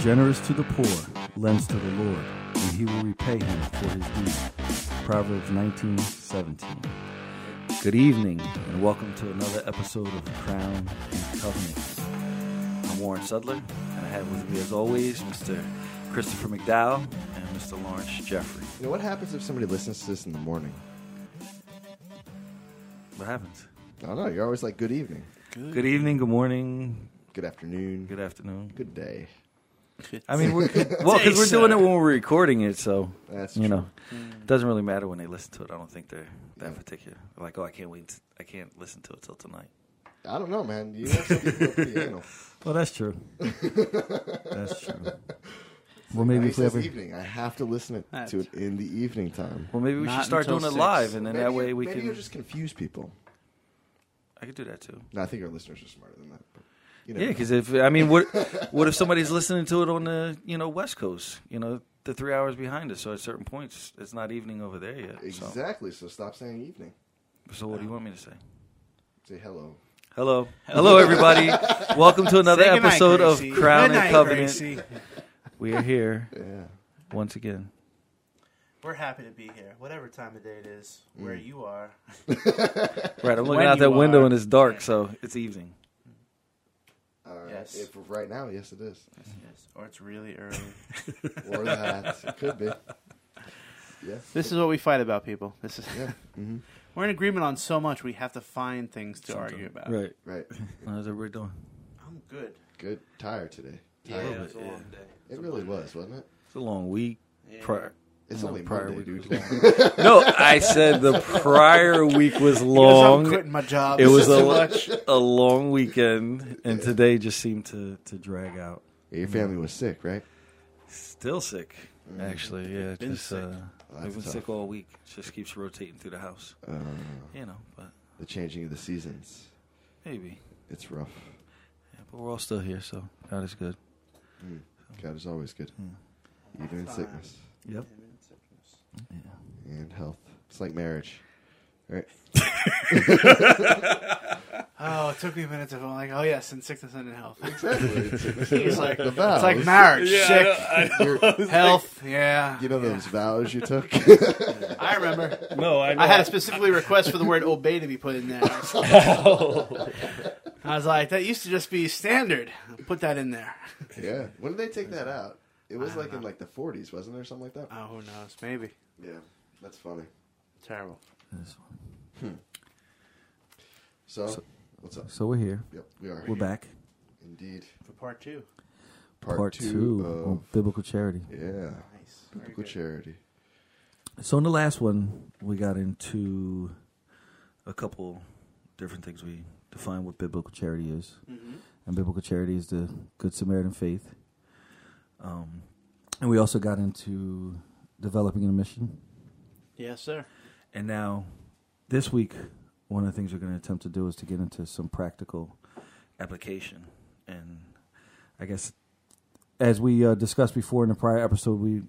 Generous to the poor lends to the Lord, and he will repay him for his deed. Proverbs 19 17. Good evening, and welcome to another episode of Crown and Covenant. I'm Warren Sudler, and I have with me, as always, Mr. Christopher McDowell and Mr. Lawrence Jeffrey. You know what happens if somebody listens to this in the morning? What happens? I don't know. You're always like, good evening, Good evening, good morning, good afternoon, good afternoon. good day. I mean, we're, well, because we're doing it when we're recording it, so That's you true. know, it doesn't really matter when they listen to it. I don't think they're that particular. Like, oh, I can't wait. I can't listen to it till tonight. I don't know, man. You have some people who are pretty anal. Well, that's true. that's true. Well, maybe he if we says ever, evening. I have to listen it, to it in the evening time. well, maybe we Not should start until doing it six. live, and then maybe that way we maybe can. you'll just confuse people. I could do that too. No, I think our listeners are smarter than that. But, you know, Yeah, because if I mean, what what if somebody's listening to it on the you know West Coast? You know, the three hours behind us. So at certain points, it's not evening over there yet. Exactly. So stop saying evening. so what do you want me to say? Say hello. Hello, hello, everybody. Welcome to another Say goodnight, episode of Crown Good and night, Covenant. Gracie. We are here Yeah. once again. We're happy to be here, whatever time of day it is, where Mm. you are. Right, I'm looking When out that you window are. and it's dark, so it's evening. All right. Yes. If right now, yes, it is. Yes, yes. or it's really early. Or that. it could be. Yeah. this is what we fight about, people. This is Yeah. hmm we're in agreement on so much. We have to find things to Something. argue about. Right. Right. How's everybody doing? I'm good. Good. Tired today. Yeah, it was a long day. It really was, wasn't it? It's a long week. Yeah. Prior. It's No, only prior Monday, week dude. no, I said the prior week was Because I'm long. quitting my job. It was a, much. a long weekend, and today just seemed to, to drag out. Your family was sick, right? Still sick, actually. Yeah, Been just sick. uh, That's I've been tough. sick all week. It Just keeps rotating through the house. Uh, You know, but the changing of the seasons. maybe. It's rough. Yeah, but we're all still here, so God is good. Mm. God is always good, Mm. even in sickness Yep. And health. It's like marriage, right? Oh, it took me a minute to feel like, oh yes, in sickness and in health. Exactly. It's like the vows. it's like marriage, sick, You're- health. Yeah, you know yeah. those vows you took. I remember. No, I I had to specifically request for the word obey to be put in there. I was like, that used to just be standard. Put that in there. yeah. When did they take that out? It was I don't like in like the 40s, wasn't there? Something like that. Oh, who knows? Maybe. Yeah, that's funny. Terrible. So, So- what's up? So we're here. Yep, we are. We're back. Indeed. For part two. Part, two, of on biblical charity. yeah, Nice. Biblical good. charity. So in the last one, we got into a couple different things. We defined what biblical charity is, Mhm. and biblical charity is the Good Samaritan faith. Um, and we also got into developing a mission. Yes, sir. And now, this week, one of the things we're going to attempt to do is to get into some practical application. And I guess, as we uh, discussed before in the prior episode, we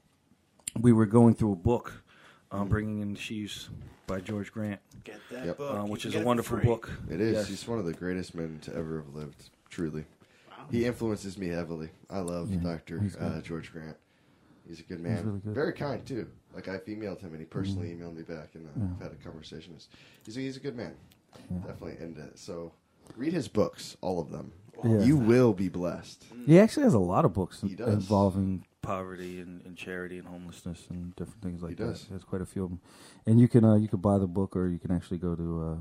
we were going through a book, um, bringing in sheaves by George Grant, Get that Yep. book. um, which is a wonderful free. book. It is. Yes. He's one of the greatest men to ever have lived. Truly, Wow. he influences me heavily. I love Yeah, Doctor uh. George Grant. He's a good man. really good. Very kind too. Like I've emailed him, and he personally Mhm. emailed me back, and uh, Yeah. I've had a conversation. with- He's he's a good man, Yeah. definitely. And uh, so, read his books, all of them. Yeah. You will be blessed. He actually has a lot of books He does. involving poverty and, and charity and homelessness and different things like He does. that. There's quite a few of them, and you can uh, you can buy the book or you can actually go to uh,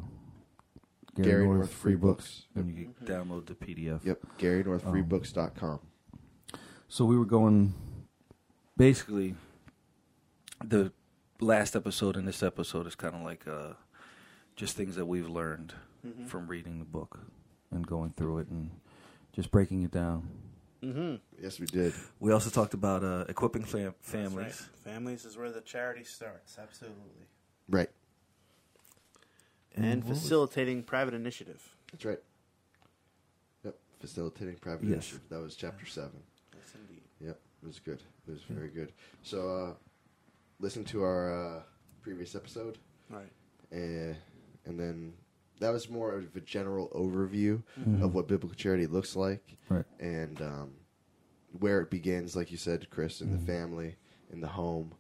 Gary North Free Books. and you can download the PDF. Yep, GaryNorthFreeBooks.com. So we were going basically the last episode and this episode is kind of like uh, just things that we've learned Mhm. from reading the book and going through it and just breaking it down. Mm-hmm. Yes, we did. We also talked about uh, equipping fam- families. right. Families is where the charity starts. Absolutely. Right. And what was- facilitating private initiative. That's right. Yep. Facilitating private Yes. initiative. That was chapter seven. Yes, indeed. Yep. It was good. It was very good. So, uh, listen to our uh, previous episode, Right. and and then that was more of a general overview Mhm. of what biblical charity looks like, Right. and um, where it begins, like you said, Chris, in Mm-hmm. the family, in the home.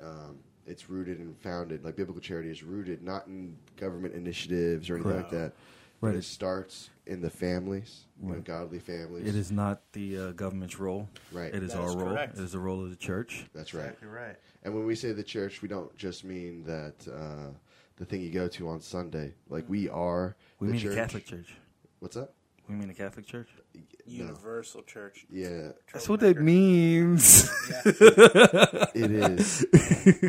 Um, it's rooted and founded, like biblical charity is rooted not in government initiatives or anything Correct. like that. Right. But it starts in the families, you know, Right. godly families. It is not the uh, government's role. Right. It is That our is role. correct. It is the role of the church. That's right. Exactly right. And when we say the church, we don't just mean that uh, the thing you go to on Sunday. Like we are We the mean church. the Catholic Church. What's up? We mean the Catholic Church. No. Universal Church. Yeah, That's what that means. it is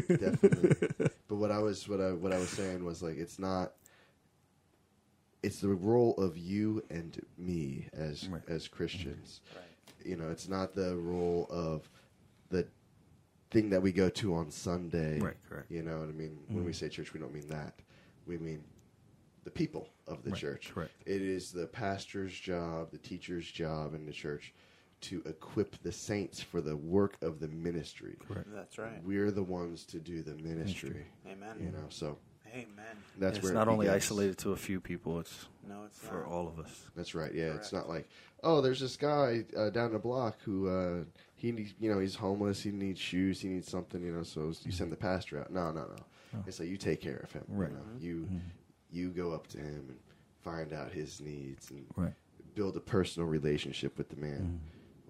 definitely. But what I was what I what I was saying was like it's not. It's the role of you and me as Right. as Christians. Right. You know, it's not the role of the thing that we go to on Sunday. Right, correct. You know what I mean? When we mm. say church, we don't mean that. We mean the people of the Right, church. correct. It is the pastor's job, the teacher's job in the church to equip the saints for the work of the ministry. Correct. That's right. We're the ones to do the ministry. Amen. You know, so Amen. that's it's where it not only begins. isolated to a few people. It's No, it's for not. all of us. That's right. Yeah, it's not like, oh, there's this guy uh, down the block who uh, he needs, you know, he's homeless. He needs shoes. He needs something, you know. So you send the pastor out. No, no, no. It's like you take care of him. Right. You, know? you you go up to him and find out his needs and Right. build a personal relationship with the man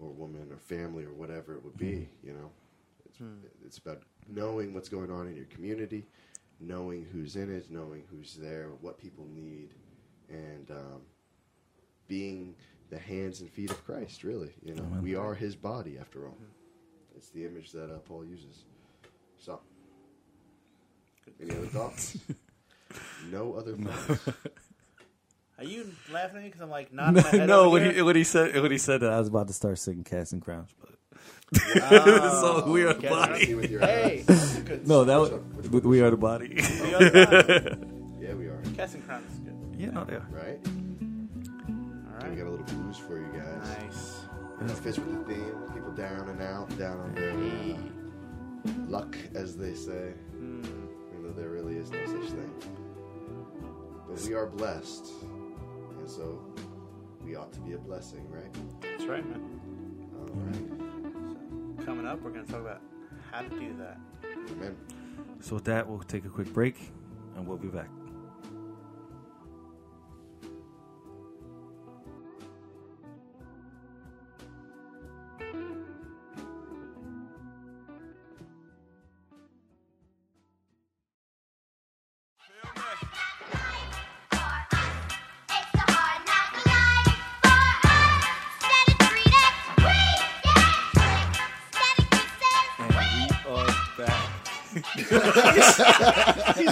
or woman or family or whatever it would be. You know, it's it's about knowing what's going on in your community, knowing who's in it, knowing who's there, what people need, and um, being the hands and feet of Christ. Really, you know, Amen. we are His body after all. It's the image that uh, Paul uses. So, any other thoughts? no other thoughts. Are you laughing at me because I'm like nodding my head no, over when here? he when he said when he said that, I was about to start singing Casting Crowns, but Oh, so we are the body. See with your Hey, eyes. that's a good. No, that was one? Which we, are the body. We are the body. Yeah, we are. Casting Crown is good. yeah, no, they are. Right? All Okay, we got a little blues for you guys. Nice. And it fits with the theme. People down and out, down on their Hey. uh, luck, as they say. Hmm. Even though there really is no such thing. But we are blessed. And so we ought to be a blessing, right? That's right, man. All right. So, coming up, we're going to talk about how to do that. Amen. So with that, we'll take a quick break, and we'll be back.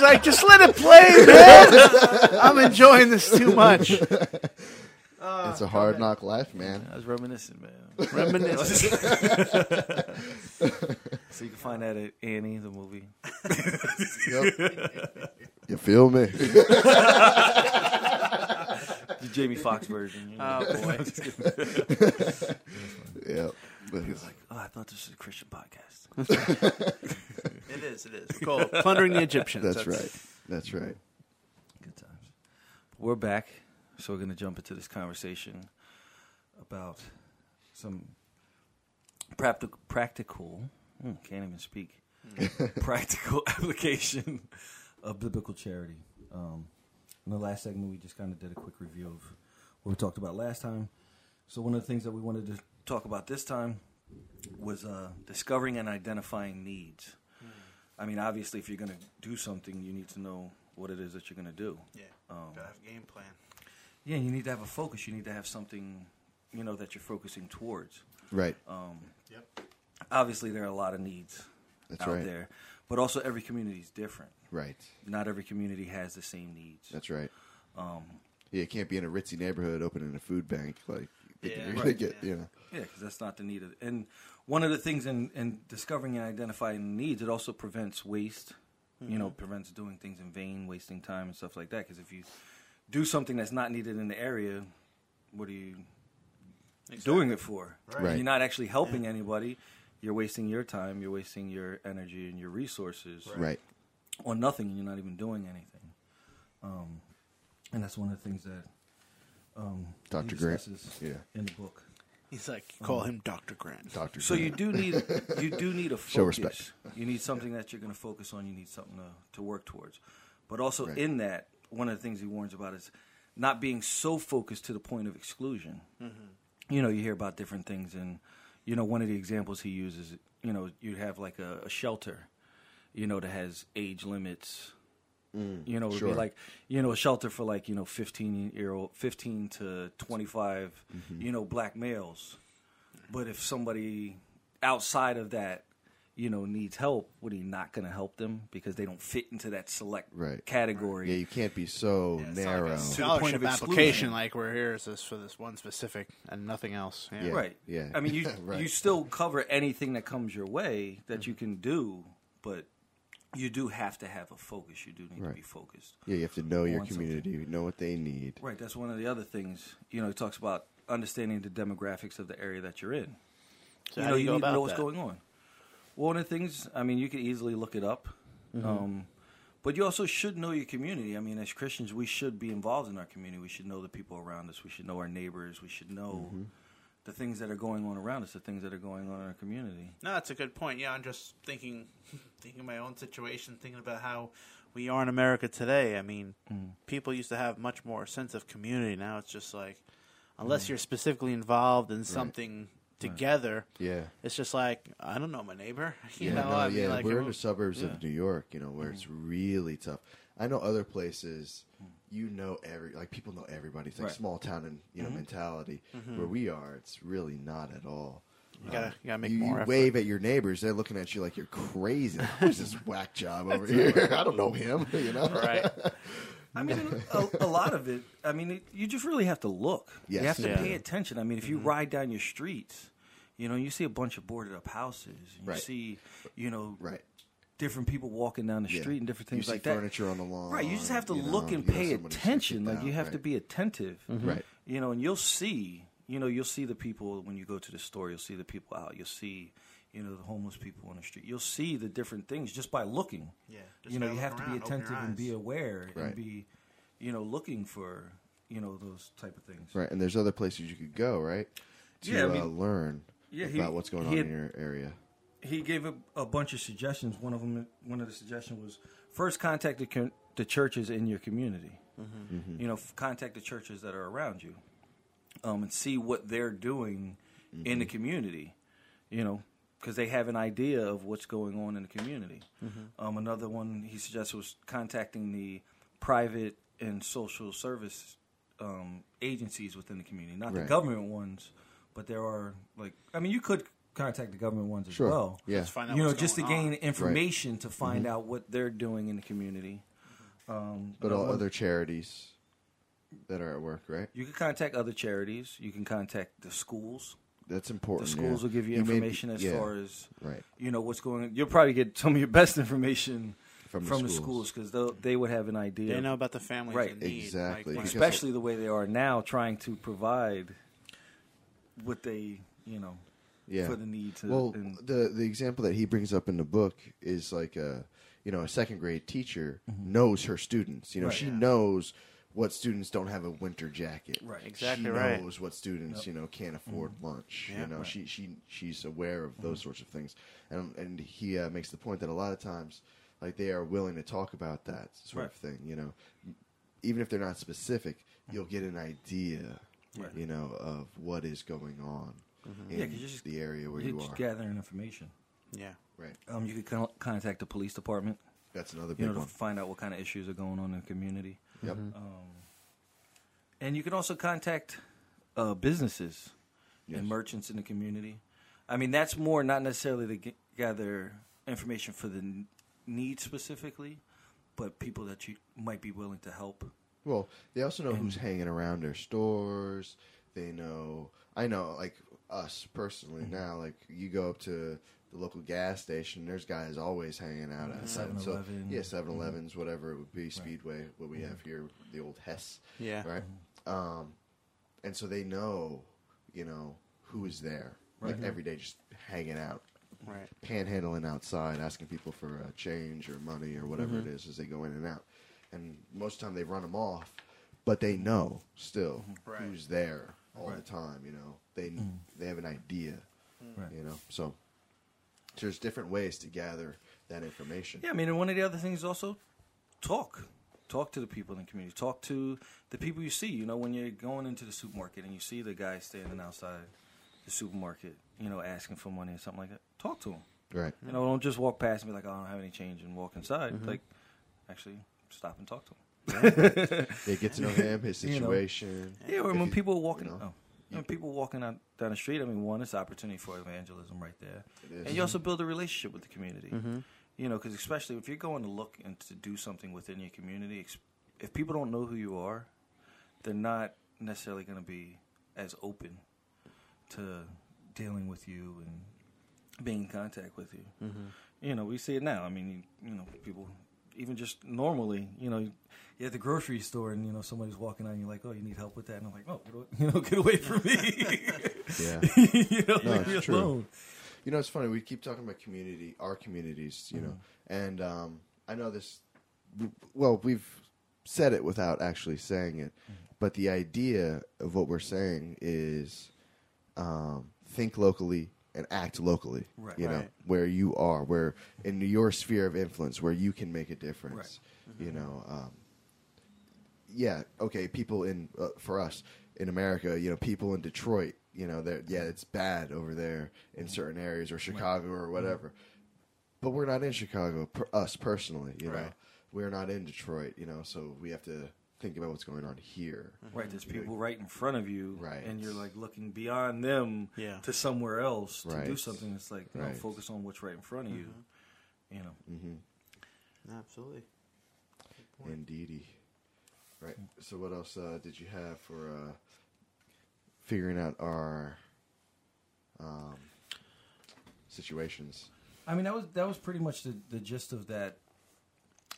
Like, just let it play, man. I'm enjoying this too much. it's a hard knock life, man. I was reminiscing, man. Reminiscing. so you can find that at Annie, the movie. Yep. you feel me? The Jamie Foxx version. Oh, boy. yep. But He was like, "Oh, I thought this was a Christian podcast." It is, it is. Called Plundering the Egyptians. that's right. That's right. Good times. We're back, so we're going to jump into this conversation about some practical, practical. hmm, can't even speak. practical application of biblical charity. Um, in the last segment, we just kind of did a quick review of what we talked about last time. So one of the things that we wanted to talk about this time was uh, discovering and identifying needs. I mean, obviously, if you're going to do something, you need to know what it is that you're going to do. Yeah. Um, Gotta have a game plan. Yeah, you need to have a focus. You need to have something, you know, that you're focusing towards. Right. Um, Yep. obviously, there are a lot of needs That's out right. there, but also every community is different. Right. Not every community has the same needs. That's right. Um, Yeah, you can't be in a ritzy neighborhood opening a food bank like Yeah, right, get, yeah. you know. yeah, because that's not the need. Of, and one of the things in, in discovering and identifying needs, it also prevents waste. You know, prevents doing things in vain, wasting time and stuff like that. Because if you do something that's not needed in the area, what are you doing it for? Right. You're not actually helping anybody. You're wasting your time. You're wasting your energy and your resources Right. on nothing. and You're not even doing anything. Um, and that's one of the things that um, Dr. Grant. Yeah. in the book. He's like, call him Doctor Grant. Doctor. So you do need you do need a focus. Show respect. You need something that you're going to focus on. You need something to, to work towards. But also Right. in that, one of the things he warns about is not being so focused to the point of exclusion. Mm-hmm. You know, you hear about different things, and you know, one of the examples he uses, you know, you'd have like a, a shelter, you know, that has age limits. Mm, you know, it would sure. be like you know a shelter for like you know fifteen year old, fifteen to twenty mm-hmm. you know, black males. But if somebody outside of that, you know, needs help, what are you not going to help them because they don't fit into that select Right. category? Yeah, you can't be so It's not narrow. like a the point of application, like we're here is this for this one specific and nothing else. Yeah. Yeah. Right. yeah. I mean, you Right. you still cover anything that comes your way that mm-hmm. you can do, but you do have to have a focus. You do need to be focused. yeah, you have to know your want something. community, know what they need. Right. That's one of the other things. You know, it talks about understanding the demographics of the area that you're in. So you how know, you you go need to know what's that? going on. Well, one of the things, I mean, you can easily look it up. Mm-hmm. Um, but you also should know your community. I mean, as Christians, we should be involved in our community. We should know the people around us. We should know our neighbors. We should know Mm-hmm. The things that are going on around us, the things that are going on in our community. No, that's a good point. Yeah, I'm just thinking, thinking my own situation, thinking about how we are in America today. I mean, Mm. people used to have much more sense of community. Now it's just like, unless Mm. you're specifically involved in something together, Yeah. it's just like I don't know my neighbor. You Yeah, know, no, I mean, yeah. like we're in the suburbs yeah. of New York, you know, where it's really tough. I know other places, you know, every like people know everybody. It's like Right. small town and you know mm-hmm. mentality. Mm-hmm. Where we are, it's really not at all. you gotta you gotta make you, more you effort. wave at your neighbors; they're looking at you like you're crazy. Who's this whack job over here? I don't know him. You know, right? I mean, a, a lot of it. I mean, it, you just really have to look. Yes. You have to Yeah. pay attention. I mean, if you mm-hmm. ride down your streets, you know, you see a bunch of boarded up houses. And you Right. see, you know, right? Different people walking down the Yeah. street and different You things see like that. furniture on the lawn. Right. You just have to you know, look and pay attention. checked Like you out, have to be attentive. Right. You know, and you'll see. You know, you'll see the people when you go to the store. You'll see the people out. You'll see. You know the homeless people on the street. You'll see the different things just by looking. Yeah, just you know, you have looking to be around, open your attentive and be aware Right. and be, you know, looking for you know those type of things. Right, and there's other places you could go, right? To Yeah, I uh, learn Yeah, he- about what's going on he in your area. He gave a, a bunch of suggestions. One of them, one of the suggestions was first contact the, co- the churches in your community. Mm-hmm. You know, f- contact the churches that are around you, um, and see what they're doing in the Mm-hmm. community. You know, because they have an idea of what's going on in the community. Mm-hmm. Um, another one he suggested was contacting the private and social service um, agencies within the community, not the government ones, but there are like I mean, you could contact the government ones as Sure. well Yeah. Just find out you know, what's just to going gain on. information to find out what they're doing in the community. Um, But another all one- other charities that are at work, right? you can contact other charities. You can contact the schools. That's important. The important. schools yeah. will give you may be- information as yeah, far as right you know what's going. on. You'll probably get some of your best information From from, the the schools. schools because they would have an idea. They know about the families Right. in need, Exactly, Like, because- especially the way they are now, trying to provide what they you know yeah. for the need to. Well, and- the the example that he brings up in the book is like a you know a second grade teacher Mm-hmm. knows her students. You know, Right. she Yeah. knows what students don't have a winter jacket. Right. Exactly she right. knows what students you know can't afford lunch. Yeah. you know, Right. she she she's aware of those sorts of things, and and he uh, makes the point that a lot of times, like they are willing to talk about that sort of thing. You know, even if they're not specific, you'll get an idea. Right. You know of what is going on in Yeah, 'cause you're just- the area where you're you just are. gathering information. yeah, Right. Um, you could con- contact the police department. That's another you big know, to one. find out what kind of issues are going on in the community. Yep. Um, and you can also contact uh, businesses Yes. and merchants in the community. I mean, that's more not necessarily to g- gather information for the n- need specifically, but people that you might be willing to help. Well, they also know who's hanging around their stores. They know. I know, like us personally Mm-hmm. now. Like you go up to the local gas station, there's guys always hanging out outside. So 7-Eleven. yeah, 7-Elevens, whatever it would be, Speedway, what we have here, the old Hess, yeah. right? Um, and so they know, you know, who is there, like every day, just hanging out. Right. panhandling outside, asking people for uh, change or money or whatever Mm-hmm. it is as they go in and out. And most of the time they run them off, but they know still Right. who's there all the time. You know, they mm. they have an idea. Hmm. Right. You know, so there's different ways to gather that information. Yeah, I mean, and one of the other things is also talk. Talk to the people in the community. Talk to the people you see. You know, when you're going into the supermarket and you see the guy standing outside the supermarket, you know, asking for money or something like that, talk to him. Right. You know, don't just walk past and be like, oh, I don't have any change and walk inside. Mm-hmm. Like, actually, stop and talk to him. They get to know him, his You know. situation. Yeah, or when you- people are walking, you know, oh, when people walking out down the street, I mean, one, it's opportunity for evangelism right there, It is. and you also build a relationship with the community. Mm-hmm. You know, because especially if you're going to look and to do something within your community, if people don't know who you are, they're not necessarily going to be as open to dealing with you and being in contact with you. Mm-hmm. You know, we see it now. I mean, you, you know, people even just normally, you know, you're at the grocery store and you know somebody's walking and you're like, "Oh, you need help with that?" And I'm like, "Oh, get away, you know, get away from me." Yeah. you know, No, it's true. alone. You know, it's funny. We keep talking about community, our communities. You know, and um, I know this. Well, we've said it without actually saying it, but the idea of what we're saying is um, think locally and act locally. Right. You know, Right. where you are, where in your sphere of influence, where you can make a difference. You know. Um, yeah, okay, people in uh, for us in America, you know, people in Detroit, you know, they're yeah, it's bad over there in certain areas or Chicago or whatever. But we're not in Chicago, per, us personally, you know. We're not in Detroit, you know, so we have to think about what's going on here. Right, there's people right in front of you, Right. and you're like looking beyond them Yeah. to somewhere else to do something. It's like you know, focus on what's right in front of you. You know, Mm-hmm. Absolutely. Indeedy. Right. So what else uh, did you have for uh, figuring out our um, situations? I mean that was that was pretty much the, the gist of that.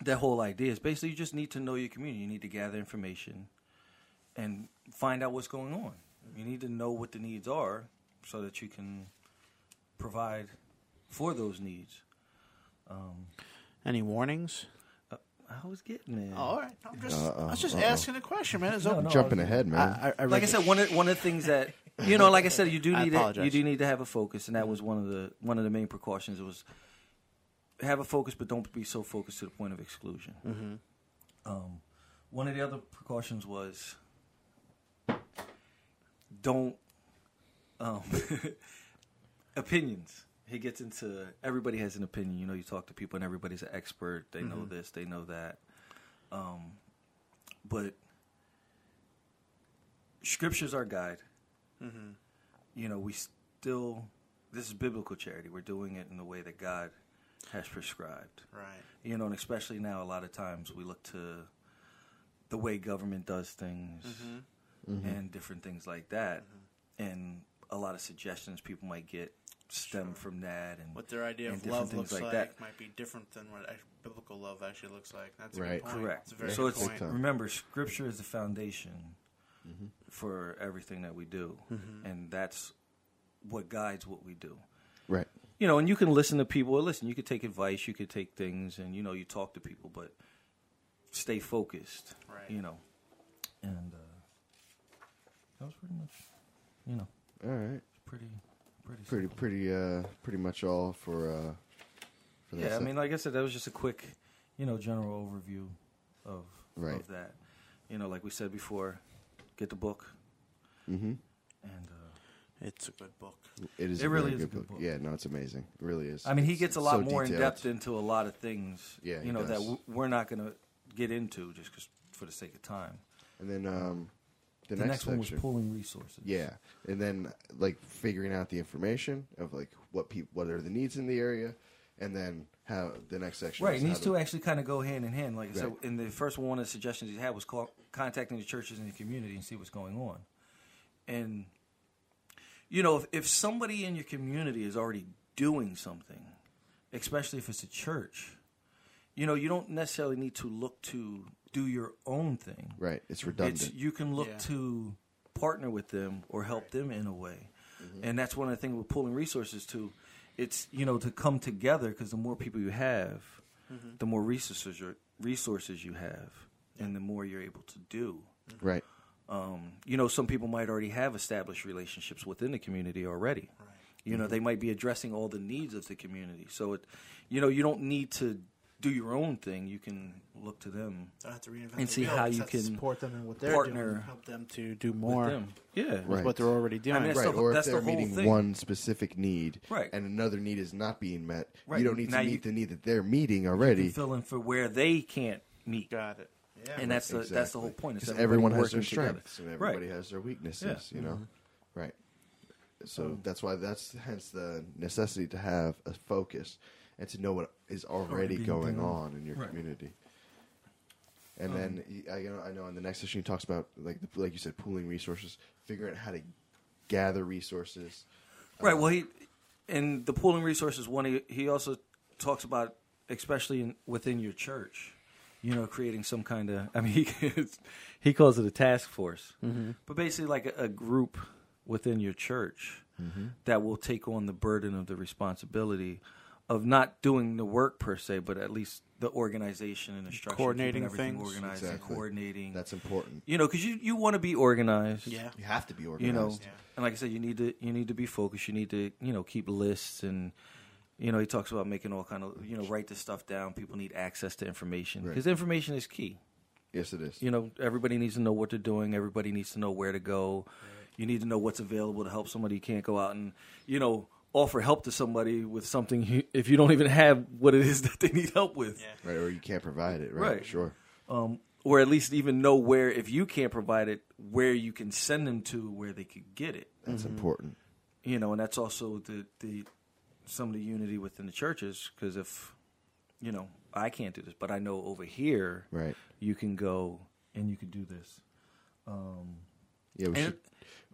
That whole idea is basically you just need to know your community. You need to gather information and find out what's going on. You need to know what the needs are so that you can provide for those needs. Um, Any warnings? I was getting there. Oh, all right. I'm just, Uh-oh, I was just uh-oh. asking a question, man. It's No, open. no, Jumping was- ahead, man. I, I, I like I said, the one of one of the things that you know, like I said, you do need to, you do need to have a focus, and that was one of the one of the main precautions. It was have a focus, but don't be so focused to the point of exclusion. Mm-hmm. Um, one of the other precautions was don't um, opinions. He gets into everybody has an opinion. You know, you talk to people, and everybody's an expert. They know Mm-hmm. this, they know that. Um, but scripture's our guide. Mm-hmm. You know, we still this is biblical charity. We're doing it in the way that God has prescribed. Right. You know, and especially now, a lot of times we look to the way government does things Mm-hmm. and different things like that, and a lot of suggestions people might get stem from that and What their idea and of different love things looks like like, that. might be different than what biblical love actually looks like. That's a Right. good point. Correct. It's a very so good it's point. remember, Scripture is the foundation for everything that we do, Mm-hmm. and that's what guides what we do. Right. You know, and you can listen to people. Or listen, you could take advice, you could take things, and you know, you talk to people, but stay focused. Right. You know, and uh, that was pretty much, you know, All right. pretty, pretty, Pretty, simple. pretty, uh, pretty much all for. Uh, for that Yeah, I mean, like I said, that was just a quick, you know, general overview of Right. of that. You know, like we said before, get the book, Mm-hmm. and uh, It's a good book. It is. It a really very is a good good book. book. Yeah, no, it's amazing. It really is. I mean, he It's- gets a it's lot so more in detailed. depth into a lot of things. Yeah, he you know that does. w- we're not going to get into just 'cause- for the sake of time. And then um, the, The, next, next, one was section. pooling resources. Yeah, and then like figuring out the information of like what people, what are the needs in the area, and then how the next section. Right, is and how these to- two actually kind of go hand in hand. Like I said, Right. in the first one, one of the suggestions he had was call, contacting the churches in the community and see what's going on. And you know, if, if somebody in your community is already doing something, especially if it's a church, you know, you don't necessarily need to look to do your own thing. Right, it's redundant. It's you can look Yeah. to partner with them or help them in a way, mm-hmm. and that's one of the things with pooling resources too. It's you know to come together because the more people you have, mm-hmm. the more resources resources you have, and the more you're able to do. right. Um, you know, some people might already have established relationships within the community already. You know, they might be addressing all the needs of the community. So, it, you know, you don't need to do your own thing. You can look to them have to reinvent And see how just you can support them in what they're partner doing, help them to do with more them. Yeah, with Right. what they're already doing. mean, That's right, the- or if that's they're whole meeting thing. one specific need, Right. and another need is not being met, Right. you don't need Now to you- meet the need that they're meeting You already. can fill in for where they can't meet. Got it. Yeah. and that's the that's the whole point. It's Because everyone has working their together. strengths and everybody Right. has their weaknesses. Yeah. Mm-hmm. You know, right. So that's why that's hence the necessity to have a focus and to know what is already going done. on in your Right. community. And Um, then I you know I know in the next session he talks about like the, like you said pooling resources, figuring out how to gather resources. Right. Well, he in the pooling resources one, he, he also talks about, especially in, within your church, you know, creating some kind of. I mean, he he calls it a task force, mm-hmm. but basically like a, a group within your church mm-hmm. that will take on the burden of the responsibility of not doing the work per se, but at least the organization and the structure, Coordinating everything things. organized, Exactly. and coordinating. That's important. you know, because you you want to be organized. Yeah. You have to be organized. you know Yeah. and like i said you need to you need to be focused you need to you know keep lists and you know he talks about making all kind of you know write this stuff down people need access to information Right. information is key Yes, it is. you know everybody needs to know what they're doing everybody needs to know where to go you need to know what's available to help somebody you can't go out and you know offer help to somebody with something you- if you don't even have what it is that they need help with Yeah. Right, or you can't provide it. Right, Right. sure. um, or at least even know where if you can't provide it where you can send them to where they could get it That's Mm-hmm. important. you know, and that's also the the some of the unity within the churches. Because if you know, I can't do this, but I know over here, Right. you can go and you can do this. Um, Yeah, we And- should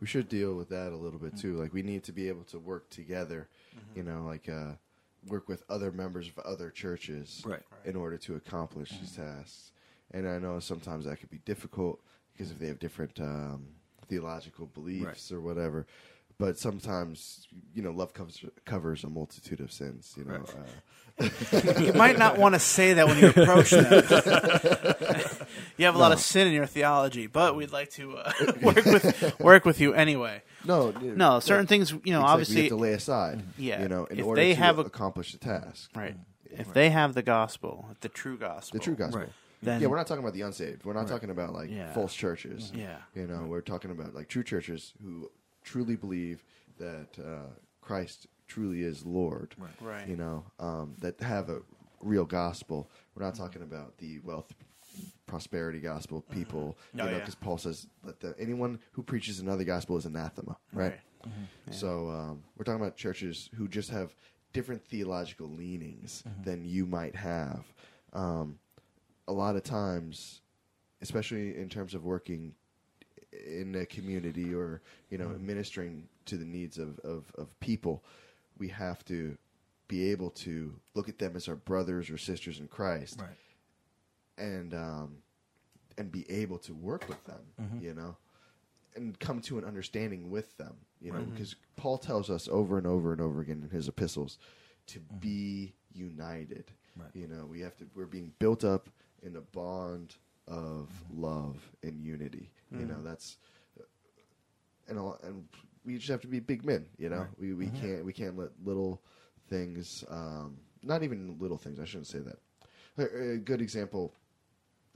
we should deal with that a little bit too. Like we need to be able to work together. You know, like uh, work with other members of other churches, Right. in order to accomplish these tasks. And I know sometimes that could be difficult because if they have different um, theological beliefs or whatever. But sometimes, you know, love covers covers a multitude of sins. You know, Right. uh, you might not want to say that when you approach them. you have a lot of sin in your theology, but we'd like to uh, work with work with you anyway. no, No, certain things, you know, It's like we obviously, have to lay aside. Yeah. you know, in If order they to have a- accomplish the task, right? If they have the gospel, the true gospel, the true gospel. Right. then yeah, we're not talking about the unsaved. We're not talking about like Yeah. false churches. Yeah. you know, we're talking about like true churches who truly believe that uh, Christ truly is Lord. Right. Right. You know, um, that have a real gospel. We're not talking about the wealth, prosperity gospel people. Oh, you know, yeah. because Paul says that the, anyone who preaches another gospel is anathema. Right. Right. So um, we're talking about churches who just have different theological leanings Mm-hmm. than you might have. Um, a lot of times, especially in terms of working in a community or you know Mm-hmm. ministering to the needs of, of, of people, we have to be able to look at them as our brothers or sisters in Christ right. and um, and be able to work with them, Mm-hmm. you know, and come to an understanding with them, you know, because Paul tells us over and over and over again in his epistles to be united. Mm-hmm. Right. You know, we have to. We're being built up in a bond of Mm-hmm. love and unity. You know, that's and a lot, and we just have to be big men. You know, Right. we we can't we can't let little things, um, not even little things. I shouldn't say that. A, a good example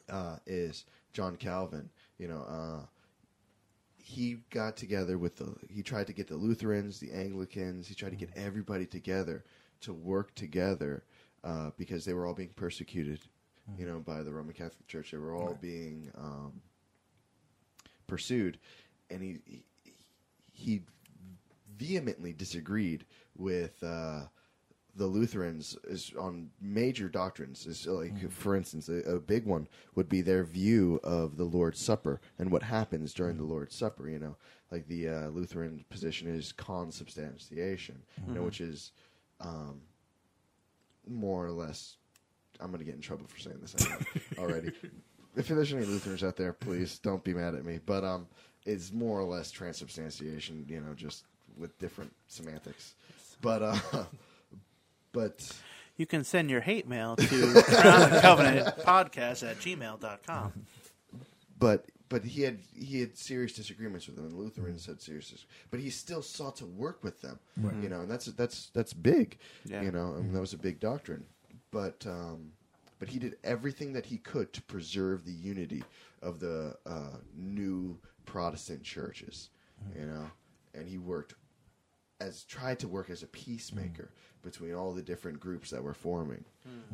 uh, is John Calvin. You know, uh, he got together with the. He tried to get the Lutherans, the Anglicans. He tried to get everybody together to work together uh, because they were all being persecuted. You know, by the Roman Catholic Church, they were all being um, pursued, and he, he he vehemently disagreed with uh, the Lutherans is on major doctrines. Is like, for instance, a, a big one would be their view of the Lord's Supper and what happens during the Lord's Supper. You know, like the uh, Lutheran position is consubstantiation, you know, which is um, more or less. I'm going to get in trouble for saying this already. If there's any Lutherans out there, please don't be mad at me. But um, it's more or less transubstantiation, you know, just with different semantics. But uh, but You can send your hate mail to Crown and Covenant podcast at gmail.com. but but he had he had serious disagreements with them, and Lutherans had serious, dis- but he still sought to work with them. You know, and that's that's that's big. Yeah. You know, I mean, that was a big doctrine, but um, but he did everything that he could to preserve the unity of the uh, new Protestant churches. You know, and he worked as tried to work as a peacemaker between all the different groups that were forming.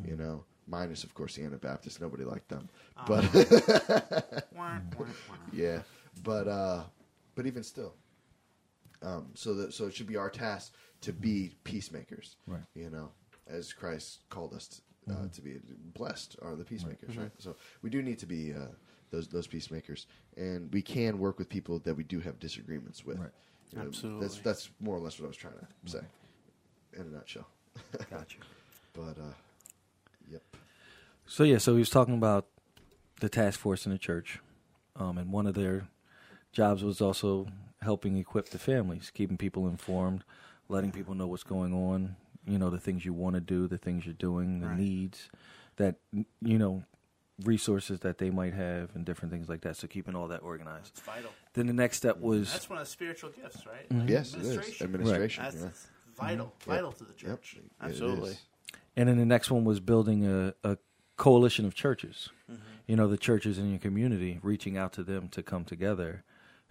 You know, minus of course the Anabaptists. Nobody liked them, but Wah, wah, wah. yeah, but uh, but even still, um, so that so it should be our task to be peacemakers. Right. You know, as Christ called us uh, to be blessed are the peacemakers. Right. So we do need to be uh, those those peacemakers, and we can work with people that we do have disagreements with. Right. You know, Absolutely. That's that's more or less what I was trying to say, in a nutshell. Gotcha. But uh, yep. So yeah, so he was talking about the task force in the church, um, and one of their jobs was also helping equip the families, keeping people informed, letting people know what's going on. You know, the things you want to do, the things you're doing, the Right. needs that you know, resources that they might have, and different things like that. So keeping all that organized. It's vital. Then the next step was That's one of the spiritual gifts, right? Mm-hmm. Like Yes, it is administration. administration. That's yeah. vital, vital to the church. It Absolutely. And then the next one was building a, a coalition of churches. Mm-hmm. You know, the churches in your community, reaching out to them to come together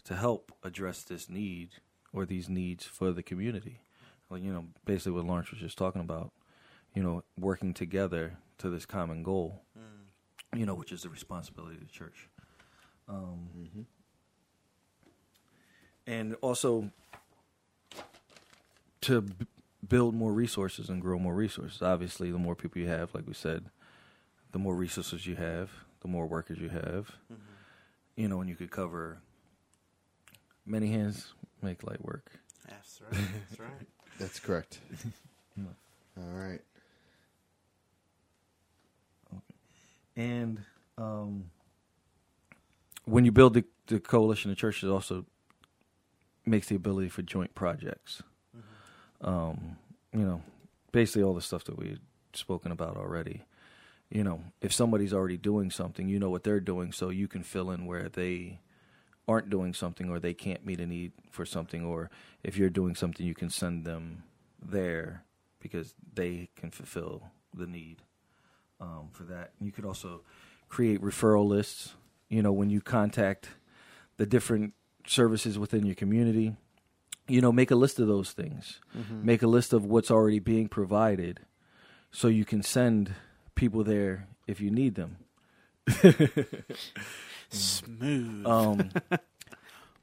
to help address this need or these needs for the community. Well, you know, basically what Lawrence was just talking about, you know, working together to this common goal, Mm. you know, which is the responsibility of the church. Um, Mm-hmm. And also to b- build more resources and grow more resources. Obviously, the more people you have, like we said, the more resources you have, the more workers you have. You know, and you could cover many hands make light work. That's right. That's right. That's correct. All right. And um, when you build the, the coalition of churches, it also makes the ability for joint projects. Um, you know, basically all the stuff that we've spoken about already. You know, if somebody's already doing something, you know what they're doing, so you can fill in where they aren't doing something or they can't meet a need for something, or if you're doing something, you can send them there because they can fulfill the need um, for that. You could also create referral lists. You know, when you contact the different services within your community, you know, make a list of those things. Make a list of what's already being provided so you can send people there if you need them. Smooth. Um,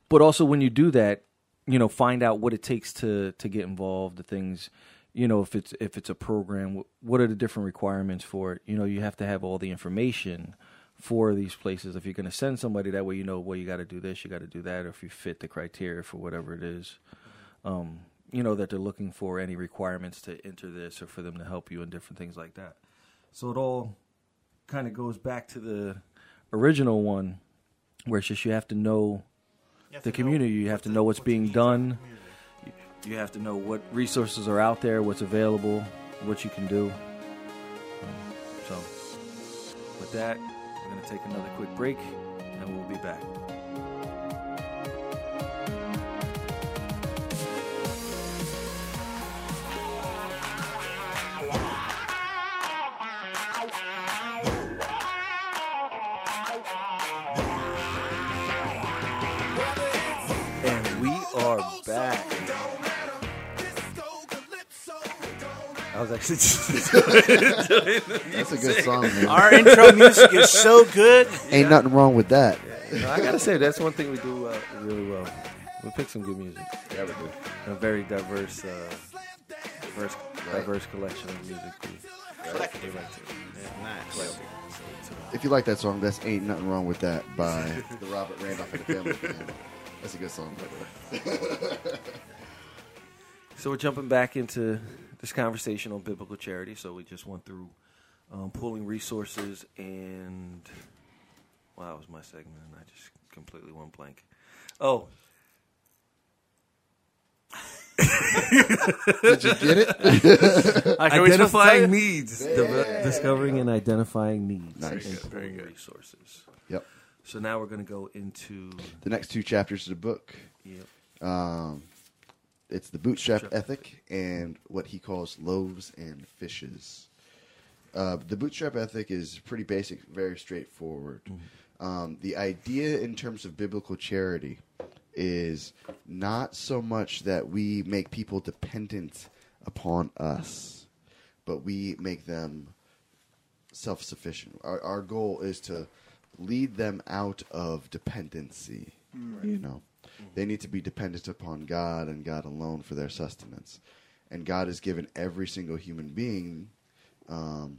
but also when you do that, you know, find out what it takes to to get involved. The things, you know, if it's if it's a program, wh- what are the different requirements for it? You know, you have to have all the information for these places. If you're going to send somebody that way, you know, well, you got to do this, you got to do that, or if you fit the criteria for whatever it is. Um, you know that they're looking for any requirements to enter this or for them to help you and different things like that. So it all kind of goes back to the original one, where it's just you have to know have the to community, you have to know what's what the being needs are in the done. community. you have to know what resources are out there, what's available, what you can do. Um, so, with that, we're going to take another quick break, and we'll be back. I was actually That's a good song, man. Our intro music is so good. Ain't nothing wrong with that. I gotta say that's one thing we do uh, really well. We pick some good music. Yeah, we do. A very diverse, uh, diverse, diverse collection of music. We, we like to. Nice. If you like that song, that's Ain't Nothing Wrong With That by the Robert Randolph and the Family Band. That's a good song, by the way. So we're jumping back into this conversation on biblical charity. So we just went through um, pooling resources and wow, that was my segment, and I just completely went blank. Oh, Did you get it? Like, are we supposed to tell you? identifying needs, Deve- discovering and identifying needs, Nice. and Very good, very pooling good. resources. Yep. So now we're going to go into. The next two chapters of the book. Yep. Um, it's the bootstrap ethic and what he calls loaves and fishes. Uh, the bootstrap ethic is pretty basic, very straightforward. Um, the idea in terms of biblical charity is not so much that we make people dependent upon us, but we make them self sufficient. Our, our goal is to lead them out of dependency. You know, they need to be dependent upon God and God alone for their sustenance. And God has given every single human being um,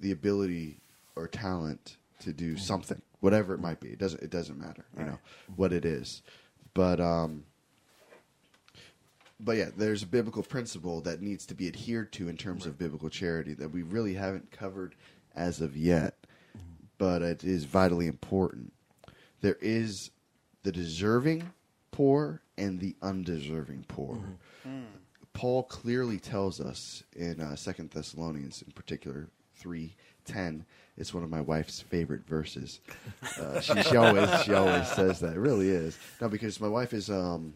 the ability or talent to do something, whatever it might be. It doesn't. It doesn't matter. You know what it is, but um, but yeah, there's a biblical principle that needs to be adhered to in terms of biblical charity that we really haven't covered as of yet, but it is vitally important. There is the deserving poor and the undeserving poor. Paul clearly tells us in uh, Second Thessalonians, in particular, three ten. It's one of my wife's favorite verses. Uh, she, she always she always says that. It really is. No, because my wife is um,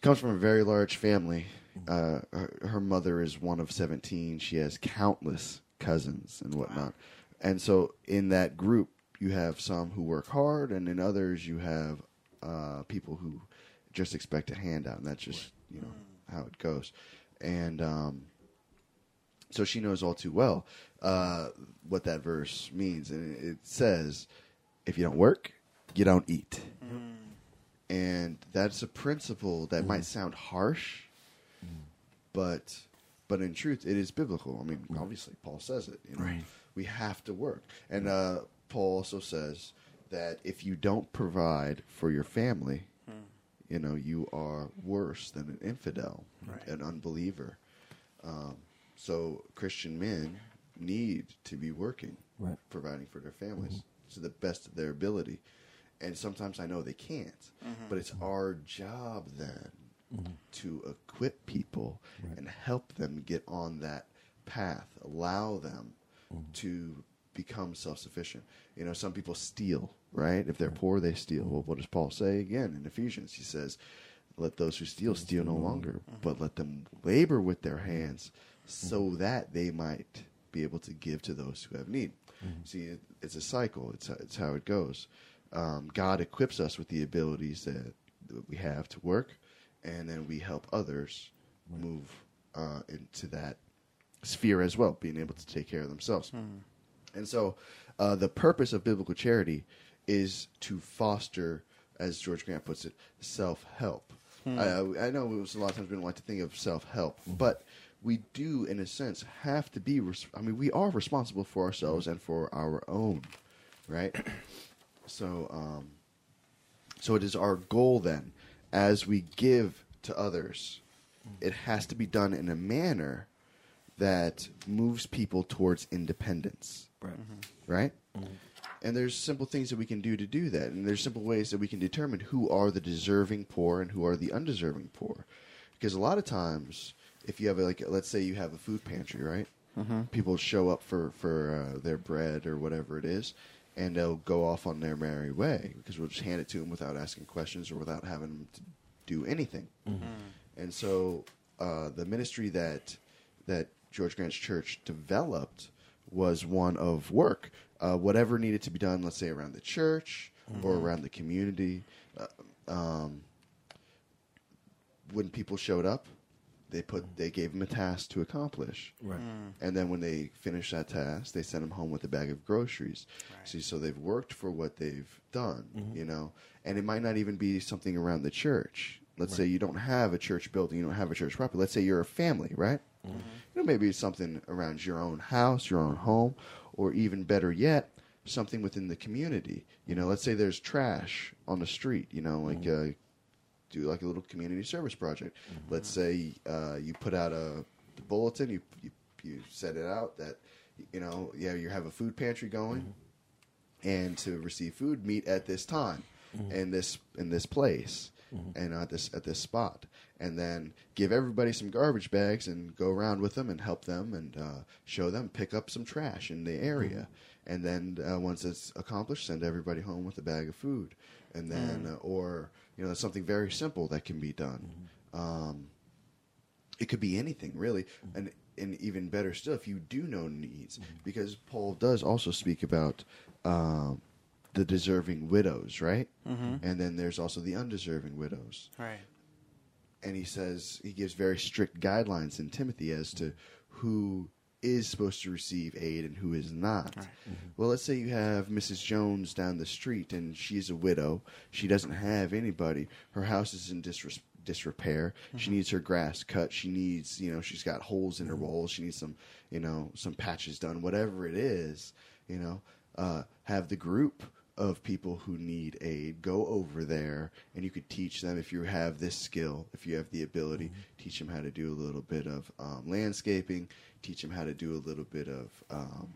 comes from a very large family. Uh, her, her mother is one of 17. She has countless cousins and whatnot. And so in that group, you have some who work hard, and in others, you have uh, people who just expect a handout, and that's just you know how it goes. And um, so she knows all too well uh, what that verse means, and it says, "If you don't work, you don't eat." and that's a principle that might sound harsh, but but in truth, it is biblical. I mean, obviously, Paul says it. You know, Right. we have to work, and uh, Paul also says that if you don't provide for your family, hmm. you know, you are worse than an infidel, Right. an unbeliever. Um, so Christian men need to be working, Right. providing for their families mm-hmm. to the best of their ability. And sometimes I know they can't, mm-hmm. but it's our job then mm-hmm. to equip people and help them get on that path, allow them to become self sufficient. You know, some people steal, right? If they're poor, they steal. Well, what does Paul say again in Ephesians? He says, Let those who steal steal no mm-hmm. longer, mm-hmm. but let them labor with their hands mm-hmm. so that they might be able to give to those who have need. See, it, it's a cycle, it's, it's how it goes. Um, God equips us with the abilities that, that we have to work, and then we help others move uh, into that sphere as well, being able to take care of themselves. Hmm. And so, uh, the purpose of biblical charity is to foster, as George Grant puts it, self help. I, I know it was a lot of times we don't like to think of self help, but we do, in a sense, have to be. Res- I mean, we are responsible for ourselves and for our own, right? so, um, so it is our goal then, as we give to others, it has to be done in a manner that moves people towards independence Right. right? And there's simple things that we can do to do that, and there's simple ways that we can determine who are the deserving poor and who are the undeserving poor. Because a lot of times, if you have a, like, let's say you have a food pantry, right? People show up for for uh, their bread or whatever it is, and they'll go off on their merry way because we'll just hand it to them without asking questions or without having them to do anything. And so, uh, the ministry that that George Grant's church developed was one of work. Uh, whatever needed to be done, let's say around the church or around the community. Uh, um, when people showed up, they put they gave them a task to accomplish. Right. And then when they finish that task, they send them home with a bag of groceries. See, so they've worked for what they've done, you know. And it might not even be something around the church. Let's say you don't have a church building, you don't have a church property. Let's say you're a family, right? You know, maybe it's something around your own house, your own home, or even better yet, something within the community. You know, let's say there's trash on the street. You know, like uh, do like a little community service project. Let's say uh, you put out a the bulletin, you, you you set it out that you know yeah you have a food pantry going, and to receive food, meet at this time, in this in this place. And at this at this spot, and then give everybody some garbage bags and go around with them and help them and uh, show them pick up some trash in the area, and then uh, once it's accomplished, send everybody home with a bag of food, and then uh, or you know something very simple that can be done. Um, it could be anything really. And and even better still if you do know needs. Because paul does also speak about um, the deserving widows right? Mm-hmm. And then there's also the undeserving widows. Right. and he says he gives very strict guidelines in timothy as to who is supposed to receive aid and who is not. Mm-hmm. Well let's say you have mrs jones down the street and she's a widow. She doesn't have anybody. Her house is in disres- disrepair. She mm-hmm. needs her grass cut. She needs you know she's got holes in her walls. She needs some you know some patches done. Whatever it is you know uh, have the group of people who need aid. Go over there and you could teach them if you have this skill if you have the ability. Teach them how to do a little bit of um, landscaping. Teach them how to do a little bit of um,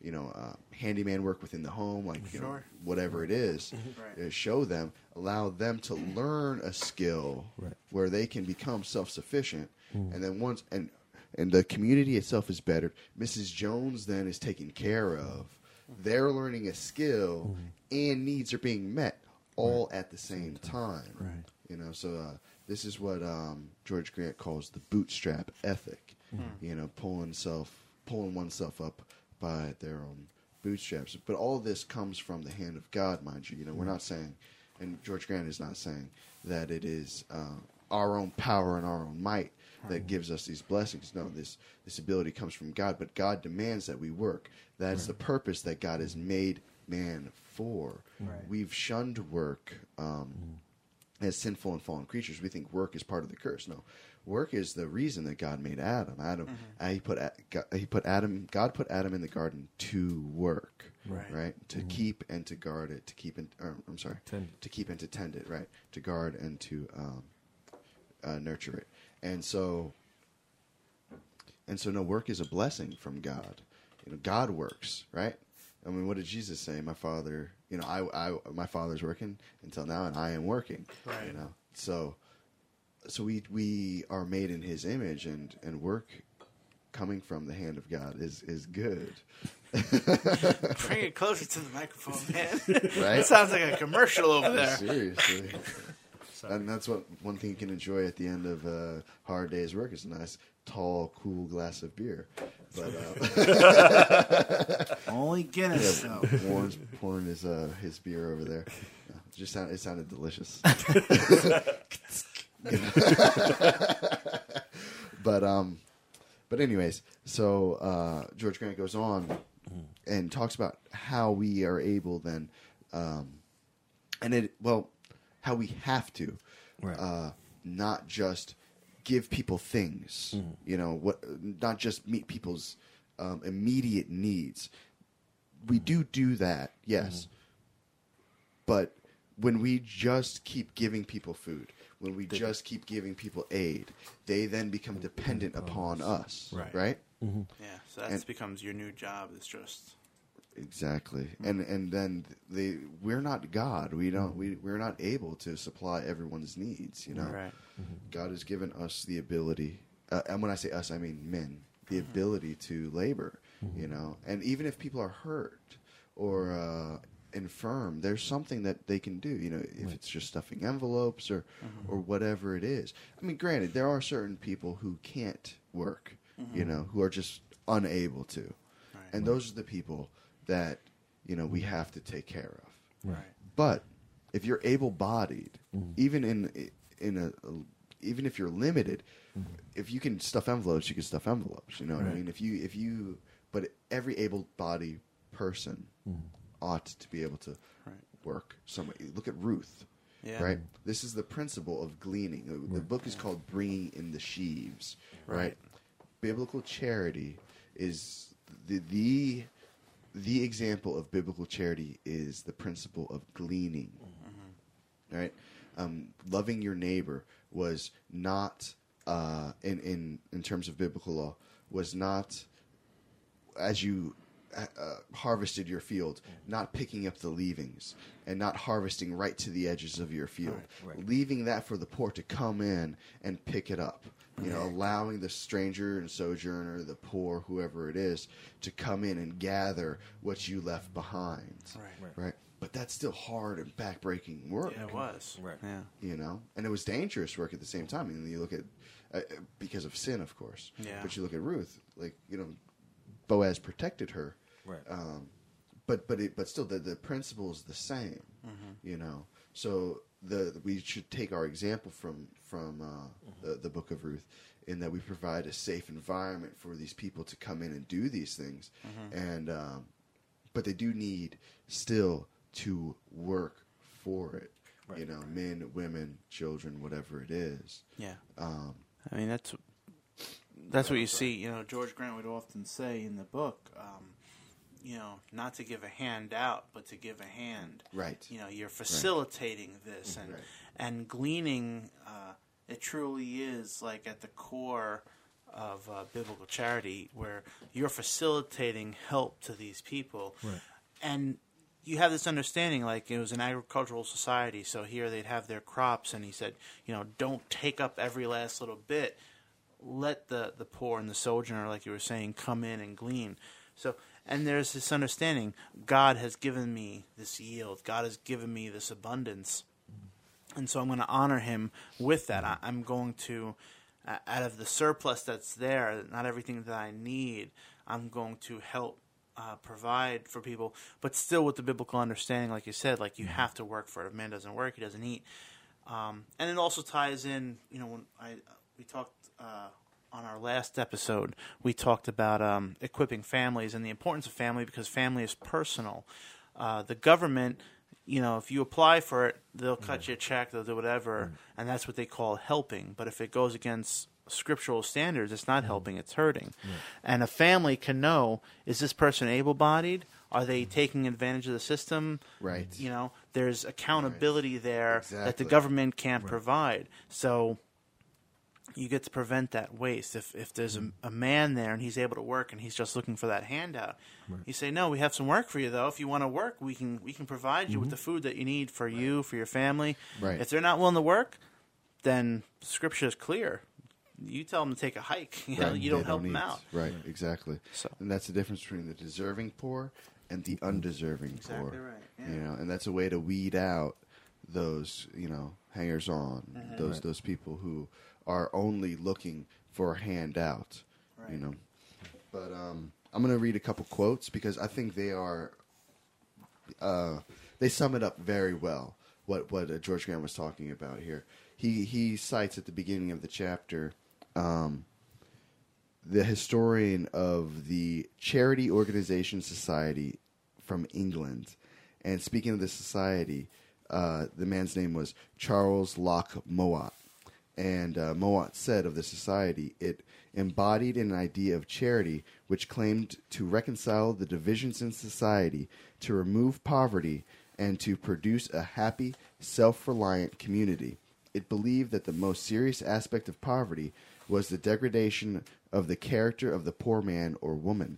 you know uh, handyman work within the home like you know whatever it is, Right. uh, show them allow them to learn a skill Right. where they can become self-sufficient. And then once and and the community itself is better mrs jones then is taken care of they're learning a skill and needs are being met all at the same time. Right. you know so uh, this is what um, george grant calls the bootstrap ethic. You know pulling self pulling oneself up by their own bootstraps. But all this comes from the hand of god mind you. You know we're not saying and george grant is not saying that it is uh, our own power and our own might that gives us these blessings no this this ability comes from god but god demands that we work that's the purpose that god has made man for Right. we've shunned work um, as sinful and fallen creatures, we think work is part of the curse. No, work is the reason that God made Adam. Adam, Mm-hmm. uh, he put God, he put Adam. God put Adam in the garden to work, Right. To keep and to guard it, to keep and or, I'm sorry, Tend to keep and to tend it, right? To guard and to um, uh, nurture it, and so and so no work is a blessing from God. You know, God works, right? I mean, what did Jesus say? My father, you know, I, I my father's working until now, and I am working. You know, so so we we are made in His image, and and work coming from the hand of God is is good, Bring it closer to the microphone, man. right? That sounds like a commercial over there. Seriously. And that's what one thing you can enjoy at the end of a hard day's work is a nice, tall, cool glass of beer. But uh, Only Guinness. Yeah, though. Warren's pouring his uh, his beer over there. Uh, It just sound, it sounded delicious. but um, but anyways, so uh, George Grant goes on and talks about how we are able then, um, and it well, how we have to, Right. uh, not just give people things, you know, what not just meet people's um, immediate needs. We do do that, yes, but when we just keep giving people food, when we just keep giving people aid, they then become dependent upon us, Right. right? Yeah, so that And- becomes your new job. It's just Exactly, hmm. and and then they we're not God. We don't we hmm. we're not able to supply everyone's needs. You know, right. Mm-hmm. God has given us the ability, uh, and when I say us, I mean men, the mm-hmm. ability to labor. Mm-hmm. You know, and even if people are hurt or uh, infirm, there's something that they can do. You know, if it's just stuffing envelopes or or whatever it is. I mean, granted, there are certain people who can't work. You know, who are just unable to, Right. and those are the people that you know we have to take care of. Right. But if you're able-bodied, mm-hmm. even in in a, a- even if you're limited, mm-hmm. if you can stuff envelopes, you can stuff envelopes. You know what I mean? If you if you, but every able-bodied person mm-hmm. ought to be able to Right. work somewhere. Look at Ruth. Yeah. Right. This is the principle of gleaning. The- The book is called "Bringing in the Sheaves." Right. Right. Biblical charity is the the the example of biblical charity is the principle of gleaning. Right. Um, loving your neighbor was not uh, in in in terms of biblical law was not as you uh, harvested your field, not picking up the leavings and not harvesting right to the edges of your field, Right, right. leaving that for the poor to come in and pick it up. You know, allowing the stranger and sojourner, the poor, whoever it is, to come in and gather what you left behind. Right. Right. But that's still hard and backbreaking work Yeah, it was. Right. Yeah. you know, and it was dangerous work at the same time. I mean, you look at uh, because of sin, of course. Yeah. But you look at Ruth, like you know, Boaz protected her, Right. um, but but it, but still, the the principle is the same. Mm-hmm. You know, so the we should take our example from from uh, the the book of Ruth. In that we provide a safe environment for these people to come in and do these things, Mm-hmm. and um, but they do need still to work for it. Right. You know, men, women, children, whatever it is. Yeah. Um, I mean, that's that's what you see. You know, George Grant would often say in the book, um, you know, not to give a hand out, but to give a hand. Right. You know, you're facilitating this and Right. and gleaning. Uh, it truly is like at the core of uh, biblical charity, where you're facilitating help to these people, Right. and you have this understanding like it was an agricultural society so here they'd have their crops and he said you know don't take up every last little bit let the the poor and the sojourner like you were saying come in and glean so and there's this understanding god has given me this yield. God has given me this abundance. And so i'm going to honor him with that. I, i'm going to uh, out of the surplus that's there not everything that i need i'm going to help uh, provide for people, but still with the biblical understanding, like you said, like you have to work for it. If man doesn't work, he doesn't eat. Um, and it also ties in, you know, when I we talked uh, on our last episode, we talked about um, equipping families and the importance of family because family is personal. Uh, the government, you know, if you apply for it, they'll cut you a check, they'll do whatever, and that's what they call helping. But if it goes against scriptural standards, it's not helping, it's hurting. And a family can know is this person able bodied? Are they taking advantage of the system? Right. You know, there's accountability there that the government can't provide. So you get to prevent that waste. If if there's a, a man there and he's able to work and he's just looking for that handout, you say, "No, we have some work for you though. If you want to work, we can we can provide you with the food that you need for you for your family. Right. If they're not willing to work, then Scripture is clear. You tell them to take a hike. You, know, Right, you don't they help them out. Right, exactly. So- And that's the difference between the deserving poor and the undeserving Exactly poor. right, yeah. You know, and that's a way to weed out those, you know, hangers on, Mm-hmm. those Right. those people who are only looking for a handout. You know. But um I'm gonna read a couple quotes because I think they are uh, they sum it up very well. What what uh, George Grant was talking about here. He he cites at the beginning of the chapter um, the historian of the Charity Organization Society from England, and speaking of the society, uh, the man's name was Charles Locke Mowat. And uh, Mowat said of the society, it embodied an idea of charity which claimed to reconcile the divisions in society, to remove poverty, and to produce a happy, self reliant community. It believed that the most serious aspect of poverty was the degradation of the character of the poor man or woman.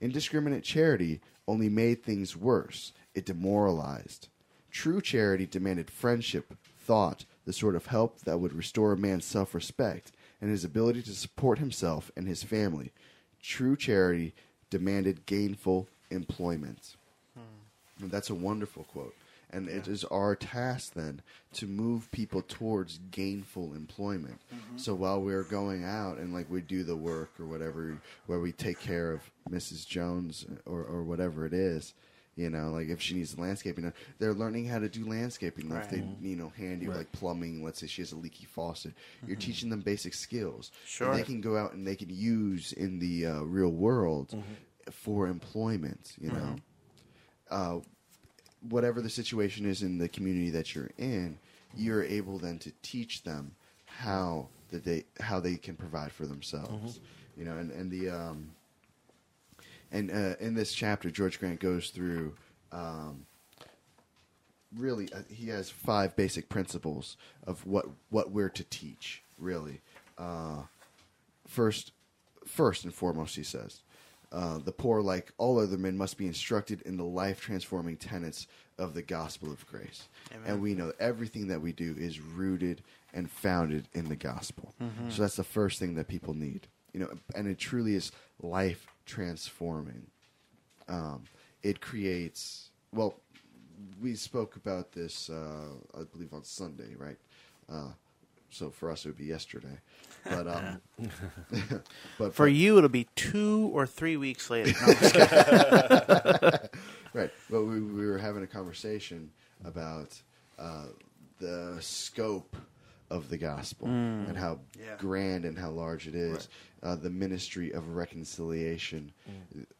Indiscriminate charity only made things worse, it demoralized. True charity demanded friendship, thought, the sort of help that would restore a man's self respect and his ability to support himself and his family. True charity demanded gainful employment. Hmm. And that's a wonderful quote. And it is our task then to move people towards gainful employment. Mm-hmm. So while we're going out and like we do the work or whatever, where we take care of Mrs. Jones or, or whatever it is, you know, like if she needs landscaping, they're learning how to do landscaping. If they, you know, hand you like plumbing, let's say she has a leaky faucet, you're teaching them basic skills. Sure. They can go out and they can use in the uh, real world for employment, you know uh, whatever the situation is in the community that you're in, you're able then to teach them how that they how they can provide for themselves. You know, and and the um, and uh, in this chapter, George Grant goes through. Um, really, uh, he has five basic principles of what what we're to teach. Really, uh, first, first and foremost, he says, Uh, the poor, like all other men, must be instructed in the life transforming tenets of the gospel of grace. Amen. And we know everything that we do is rooted and founded in the gospel. Mm-hmm. So that's the first thing that people need. You know, and it truly is life transforming. Um, it creates well. We spoke about this, uh, I believe, on Sunday, right? Uh, so for us, it would be yesterday. But um, but For you, it'll be two or three weeks later. No, I'm just kidding. Right. But we, we were having a conversation about uh, the scope of the gospel and how Yeah. grand and how large it is. Uh, the ministry of reconciliation,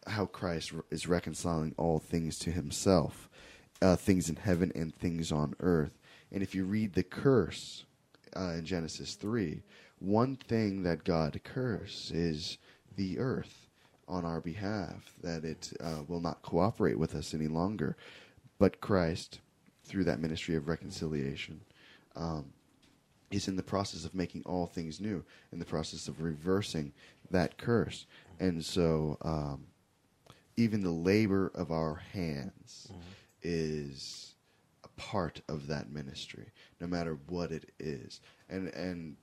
how Christ re- is reconciling all things to himself, uh, things in heaven and things on earth. And if you read the curse uh, in Genesis 3, one thing that God curses is the earth on our behalf, that it uh, will not cooperate with us any longer. But Christ, through that ministry of reconciliation, um, is in the process of making all things new, in the process of reversing that curse. And so, um, even the labor of our hands mm-hmm. is a part of that ministry, no matter what it is. And, and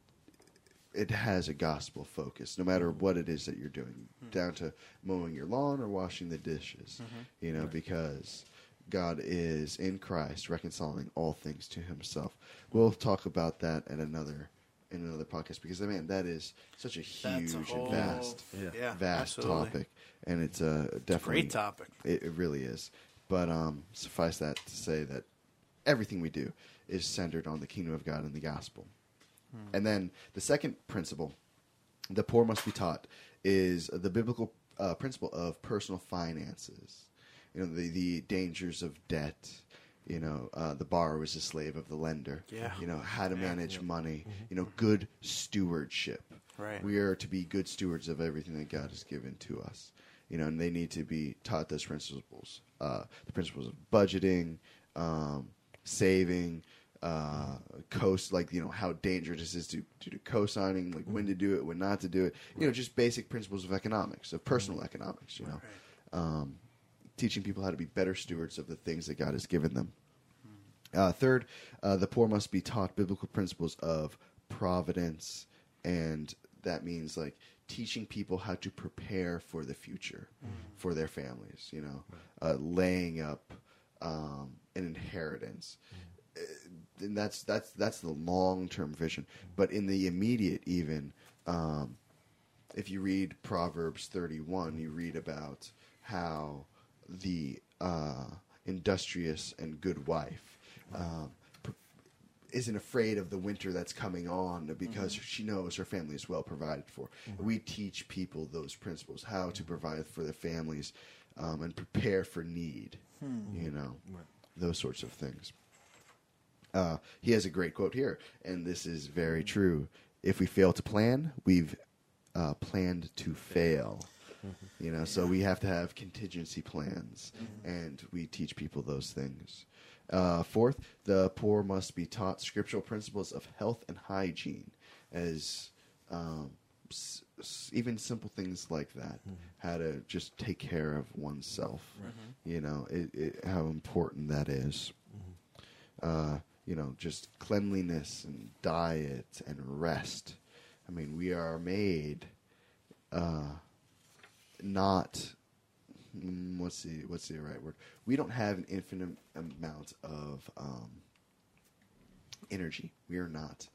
it has a gospel focus, no matter what it is that you're doing, hmm. down to mowing your lawn or washing the dishes, mm-hmm. you know, because God is in Christ reconciling all things to Himself. We'll talk about that at another in another podcast because I mean that is such a huge That's a and vast, Yeah. Yeah, vast absolutely. topic, and it's a definitely Great topic. it, it really is. But um, suffice that to say that everything we do is centered on the kingdom of God and the gospel. And then the second principle, the poor must be taught, is the biblical uh, principle of personal finances. You know, the, the dangers of debt. You know, uh, the borrower is a slave of the lender. Yeah. You know, how to Yeah. manage money. You know, good stewardship. Right. We are to be good stewards of everything that God has given to us. You know, and they need to be taught those principles. Uh, the principles of budgeting, um, saving, uh, coast, like, you know, how dangerous it is to, to do co-signing, like when to do it, when not to do it. You know, just basic principles of economics, of personal economics, you know. Um, teaching people how to be better stewards of the things that God has given them. Uh, third, uh, the poor must be taught biblical principles of providence, and that means like teaching people how to prepare for the future for their families. You know, uh, laying up um, an inheritance, Uh, and that's that's that's the long term vision. But in the immediate, even um, if you read Proverbs 31, you read about how the uh, industrious and good wife um, isn't afraid of the winter that's coming on because she knows her family is well provided for. We teach people those principles, how to provide for their families um, and prepare for need, you know, those sorts of things. Uh, he has a great quote here, and this is very true. If we fail to plan, we've uh, planned to fail. You know, so we have to have contingency plans, and we teach people those things. Uh, fourth, the poor must be taught scriptural principles of health and hygiene, as um, s- s- even simple things like that, how to just take care of oneself. You know, it, it, how important that is uh, you know, just cleanliness and diet and rest. I mean, we are made uh, not mm, what's the what's the right word? We don't have an infinite amount of um, energy. We are not.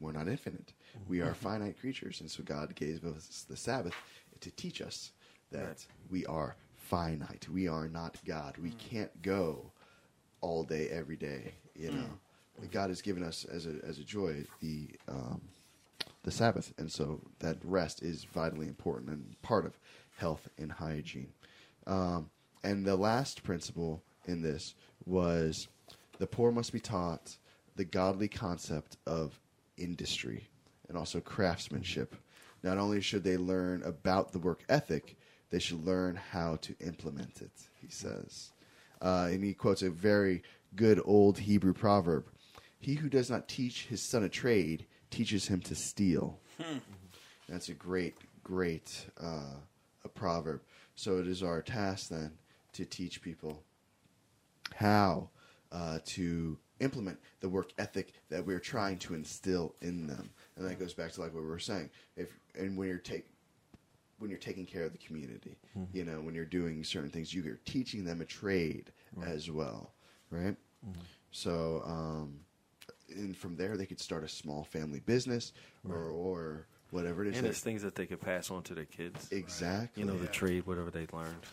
We're not infinite. We are finite creatures, and so God gave us the Sabbath to teach us that Right. we are finite. We are not God. We can't go all day, every day. You know, God has given us as a as a joy the um, the Sabbath, and so that rest is vitally important and part of health and hygiene. Um, and the last principle in this was the poor must be taught the godly concept of industry and also craftsmanship. Not only should they learn about the work ethic, they should learn how to implement it, he says. Uh, and he quotes a very good old Hebrew proverb He who does not teach his son a trade teaches him to steal. That's a great, great uh, a proverb. So it is our task then to teach people how uh, to implement the work ethic that we're trying to instill in them, and that goes back to like what we were saying. If and when you're take when you're taking care of the community, you know, when you're doing certain things, you're teaching them a trade as well, right? So, um, and from there, they could start a small family business or or whatever it is. And it's things that they could pass on to their kids. exactly. You know, the Yeah. trade, whatever they learned.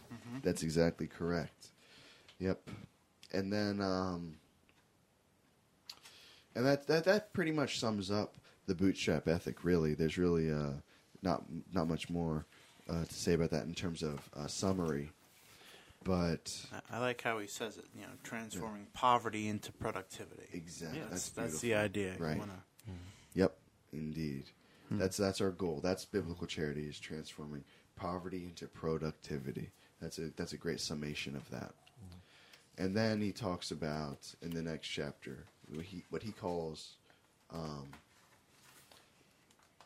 That's exactly correct. Yep. And then um and that that that pretty much sums up the bootstrap ethic really. There's really uh not not much more uh, to say about that in terms of uh, summary. But I- I like how he says it. You know, transforming poverty into productivity. exactly Yeah, that's that's, that's the beautiful. idea. You Right. wanna- Yep, indeed. Hmm. That's that's our goal. That's biblical charity is transforming poverty into productivity. That's a that's a great summation of that. Hmm. And then he talks about in the next chapter what he what he calls um,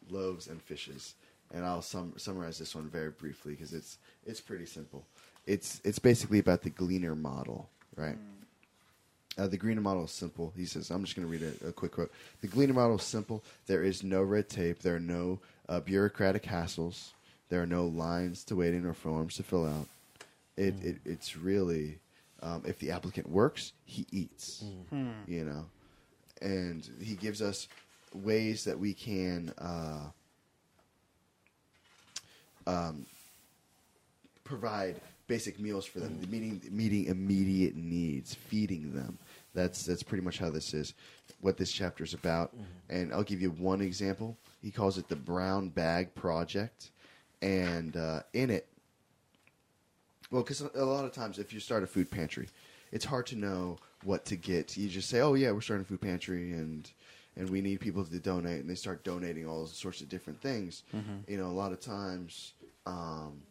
loaves and fishes. And I'll sum, summarize this one very briefly because it's it's pretty simple. It's it's basically about the gleaner model, right? Hmm. Uh, the gleaner model is simple. He says, I'm just going to read a, a quick quote. The gleaner model is simple. There is no red tape. There are no uh, bureaucratic hassles. There are no lines to wait in or forms to fill out. It, it It's really, um, if the applicant works, he eats, you know. And he gives us ways that we can uh, um, provide basic meals for them, meeting meeting immediate needs, feeding them. That's that's pretty much how this is, what this chapter is about. And I'll give you one example. He calls it the Brown Bag Project, and uh, in it, well, because a lot of times if you start a food pantry, it's hard to know what to get. You just say, "Oh yeah, we're starting a food pantry," and and we need people to donate, and they start donating all sorts of different things. You know, a lot of times. Um,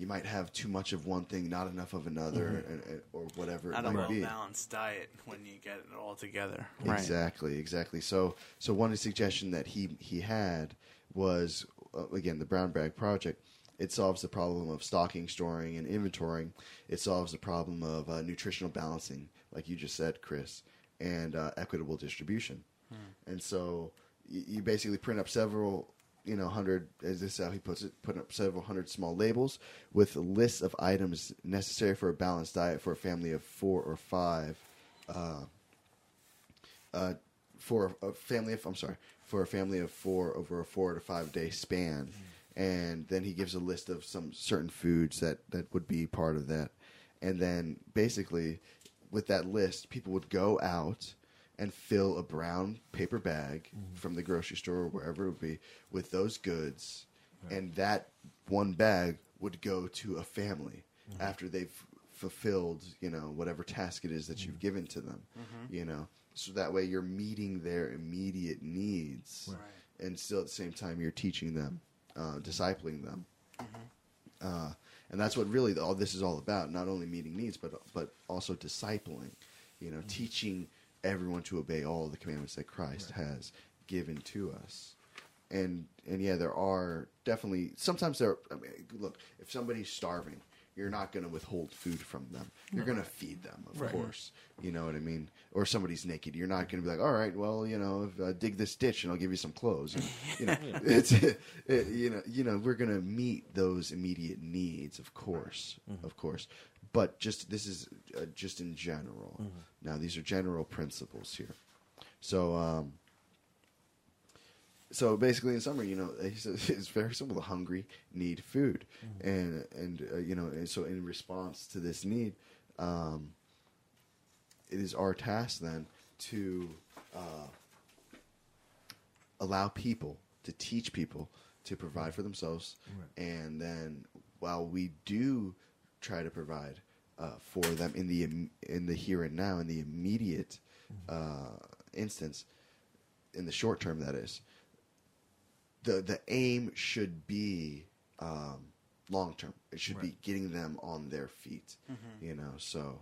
you might have too much of one thing, not enough of another, and, and, or whatever Not it a might well be. balanced diet when you get it all together. Exactly, exactly. So, so one suggestion that he he had was uh, again the brown bag project. It solves the problem of stocking, storing, and inventorying. It solves the problem of uh, nutritional balancing, like you just said, Chris, and uh, equitable distribution. And so you, you basically print up several, you know, hundred, as this is how he puts it, put up several hundred small labels with lists of items necessary for a balanced diet for a family of four or five uh, for a family of I'm sorry for a family of four over a four to five day span, and then he gives a list of some certain foods that that would be part of that, and then basically with that list, people would go out and fill a brown paper bag mm-hmm. from the grocery store or wherever it would be with those goods, and that one bag would go to a family mm-hmm. after they've fulfilled you know whatever task it is that you've mm-hmm. given to them you know? So that way you're meeting their immediate needs Right. and still at the same time you're teaching them uh, discipling them. Uh, and that's what really all this is all about not only meeting needs but but also discipling you know teaching everyone to obey all the commandments that christ has given to us. And and yeah there are definitely sometimes there I mean, look if somebody's starving you're not going to withhold food from them. You're going to feed them of Right. course. You know what i mean? Or somebody's naked. You're not going to be like all right well you know if, uh, dig this ditch and i'll give you some clothes. And, you know it's it, you know you know we're going to meet those immediate needs of course of course but just this is uh, just in general. Now these are general principles here. So um so basically, in summary, you know, he it's very simple. The hungry need food, and and uh, you know, and so in response to this need, um, it is our task then to uh, allow people to teach people to provide for themselves, and then while we do try to provide uh, for them in the im- in the here and now, in the immediate uh, instance, in the short term, that is the the aim should be um, long term. It should be getting them on their feet. You know, so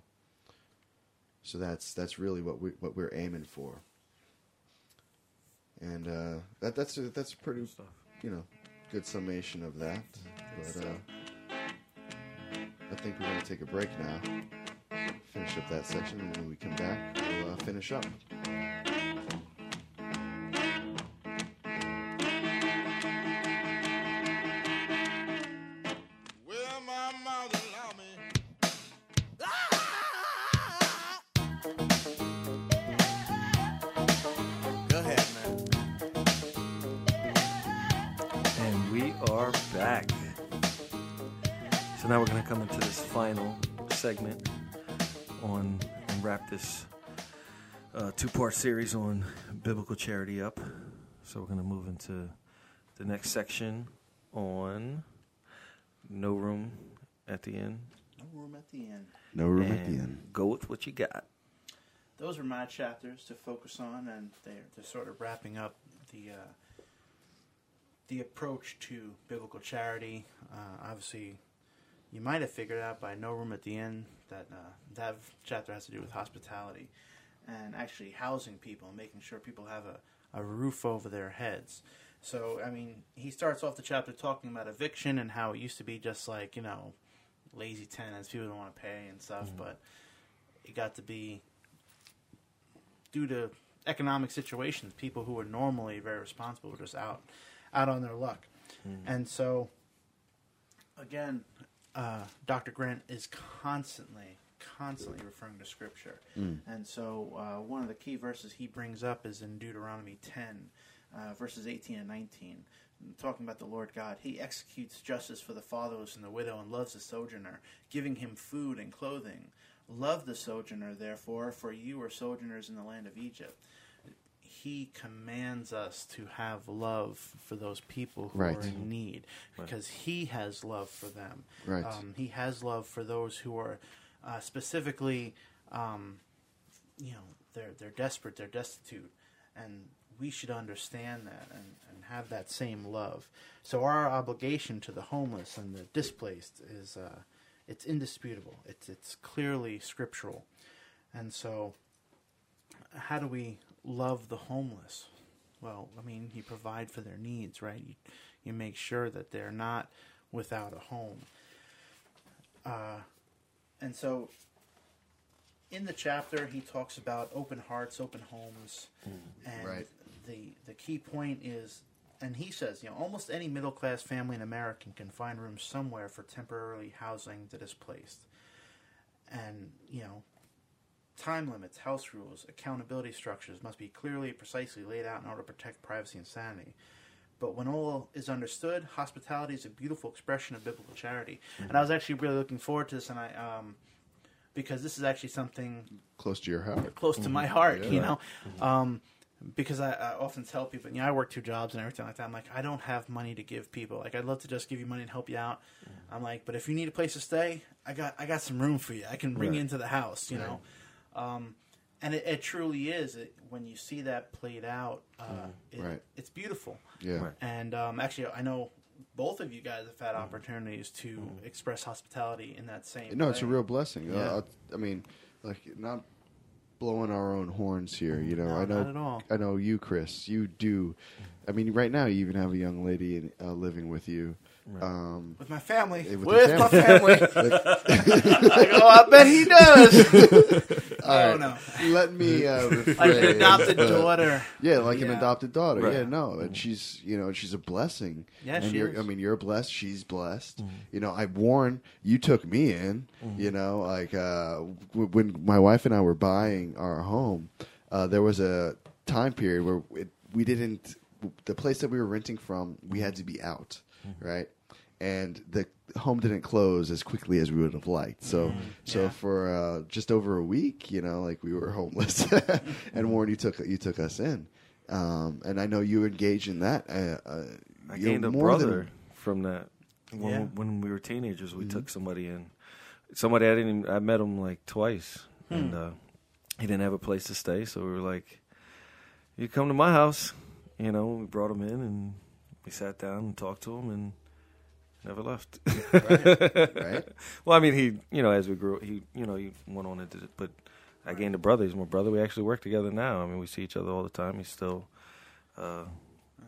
so that's that's really what we what we're aiming for. And uh, that that's a, that's a pretty you know good summation of that. But uh, I think we're going to take a break now. Finish up that section, and when we come back, we'll uh, finish up. Series on biblical charity up. So we're going to move into the next section on no room at the inn. No room at the inn. No room at the inn. Go with what you got. Those were my chapters to focus on, and they're, they're sort of wrapping up the uh, the approach to biblical charity. Uh, obviously, you might have figured out by no room at the inn that uh, that chapter has to do with hospitality and actually housing people, and making sure people have a, a roof over their heads. So, I mean, he starts off the chapter talking about eviction and how it used to be just like, you know, lazy tenants, people don't want to pay and stuff, but it got to be due to economic situations, people who were normally very responsible were just out out on their luck. And so again, uh, Dr. Grant is constantly constantly referring to scripture. And so uh, one of the key verses he brings up is in Deuteronomy 10 uh, verses 18 and 19 talking about the Lord God. He executes justice for the fatherless and the widow and loves the sojourner, giving him food and clothing. Love the sojourner, therefore, for you are sojourners in the land of Egypt. He commands us to have love for those people who Right. are in need because he has love for them. Right. Um, he has love for those who are uh, specifically, um, you know, they're they're desperate, they're destitute, and we should understand that and, and have that same love. So our obligation to the homeless and the displaced is uh, it's indisputable. It's it's clearly scriptural, and so how do we love the homeless? Well, I mean, you provide for their needs, right? You, you make sure that they're not without a home. Uh, and so, in the chapter, he talks about open hearts, open homes, mm, and Right. the the key point is, and he says, you know, almost any middle class family in America can find room somewhere for temporarily housing the displaced, and you know, time limits, house rules, accountability structures must be clearly, precisely laid out in order to protect privacy and sanity. But when all is understood, hospitality is a beautiful expression of biblical charity. And I was actually really looking forward to this, and I, um, because this is actually something Close to your heart. close to my heart, Yeah. you know. Um, because I, I often tell people, you know, I work two jobs and everything like that. I'm like, I don't have money to give people. Like, I'd love to just give you money and help you out. I'm like, but if you need a place to stay, I got I got some room for you. I can bring you into the house, you Right. know. Um, and it, it truly is. It, when you see that played out, uh, it, Right. it's beautiful. Yeah. Right. And um, actually, I know both of you guys have had opportunities to express hospitality in that same. No, it's a real blessing. Yeah. Uh, I mean, like not blowing our own horns here. You know, No, I know. not at all. I know you, Chris. You do. I mean, right now you even have a young lady in, uh, living with you. Um, with my family. With With, your my family. I go, I bet he does. all oh right, no, let me uh, like an adopted but- daughter. Yeah, like an adopted daughter. Right. Yeah, no, and she's you know she's a blessing. Yeah, and she you're, is. I mean, you're blessed. She's blessed. You know, I warn you took me in. You know, like uh, w- when my wife and I were buying our home, uh, there was a time period where it, we didn't. The place that we were renting from, we had to be out, right? And the home didn't close as quickly as we would have liked. So, so Yeah. for uh, just over a week, you know, like we were homeless, and Warren, you took you took us in, um, and I know you engaged in that. Uh, uh, I you know, gained a brother than- from that. When, Yeah. when we were teenagers, Mm-hmm. we took somebody in. Somebody I didn't. Even, I met him like twice, and uh, he didn't have a place to stay. So we were like, "You come to my house." You know, we brought him in, and we sat down and talked to him, and never left. right? right. well, I mean, he, you know, as we grew, he, you know, he went on and did it. But I gained a brother. He's my brother. We actually work together now. I mean, we see each other all the time. He's still, uh,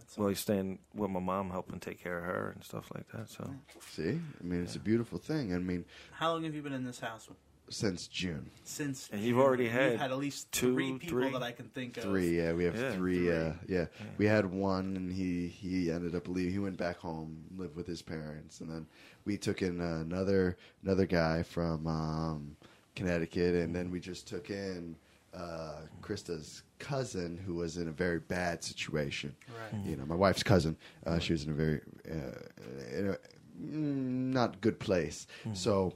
So, Well, he's staying with my mom, helping take care of her and stuff like that. So See, I mean, it's a beautiful thing. I mean, how long have you been in this house? Since June, Since And you've June. already You've had had at least two, three people three? that I can think of. three. Yeah, we have Yeah. three. Three. Uh, yeah, we had one, and he he ended up leaving. He went back home, lived with his parents, and then we took in uh, another another guy from um, Connecticut, and then we just took in uh, Krista's cousin, who was in a very bad situation. Right. You know, my wife's cousin. Uh, she was in a very uh, in a, mm, not good place. So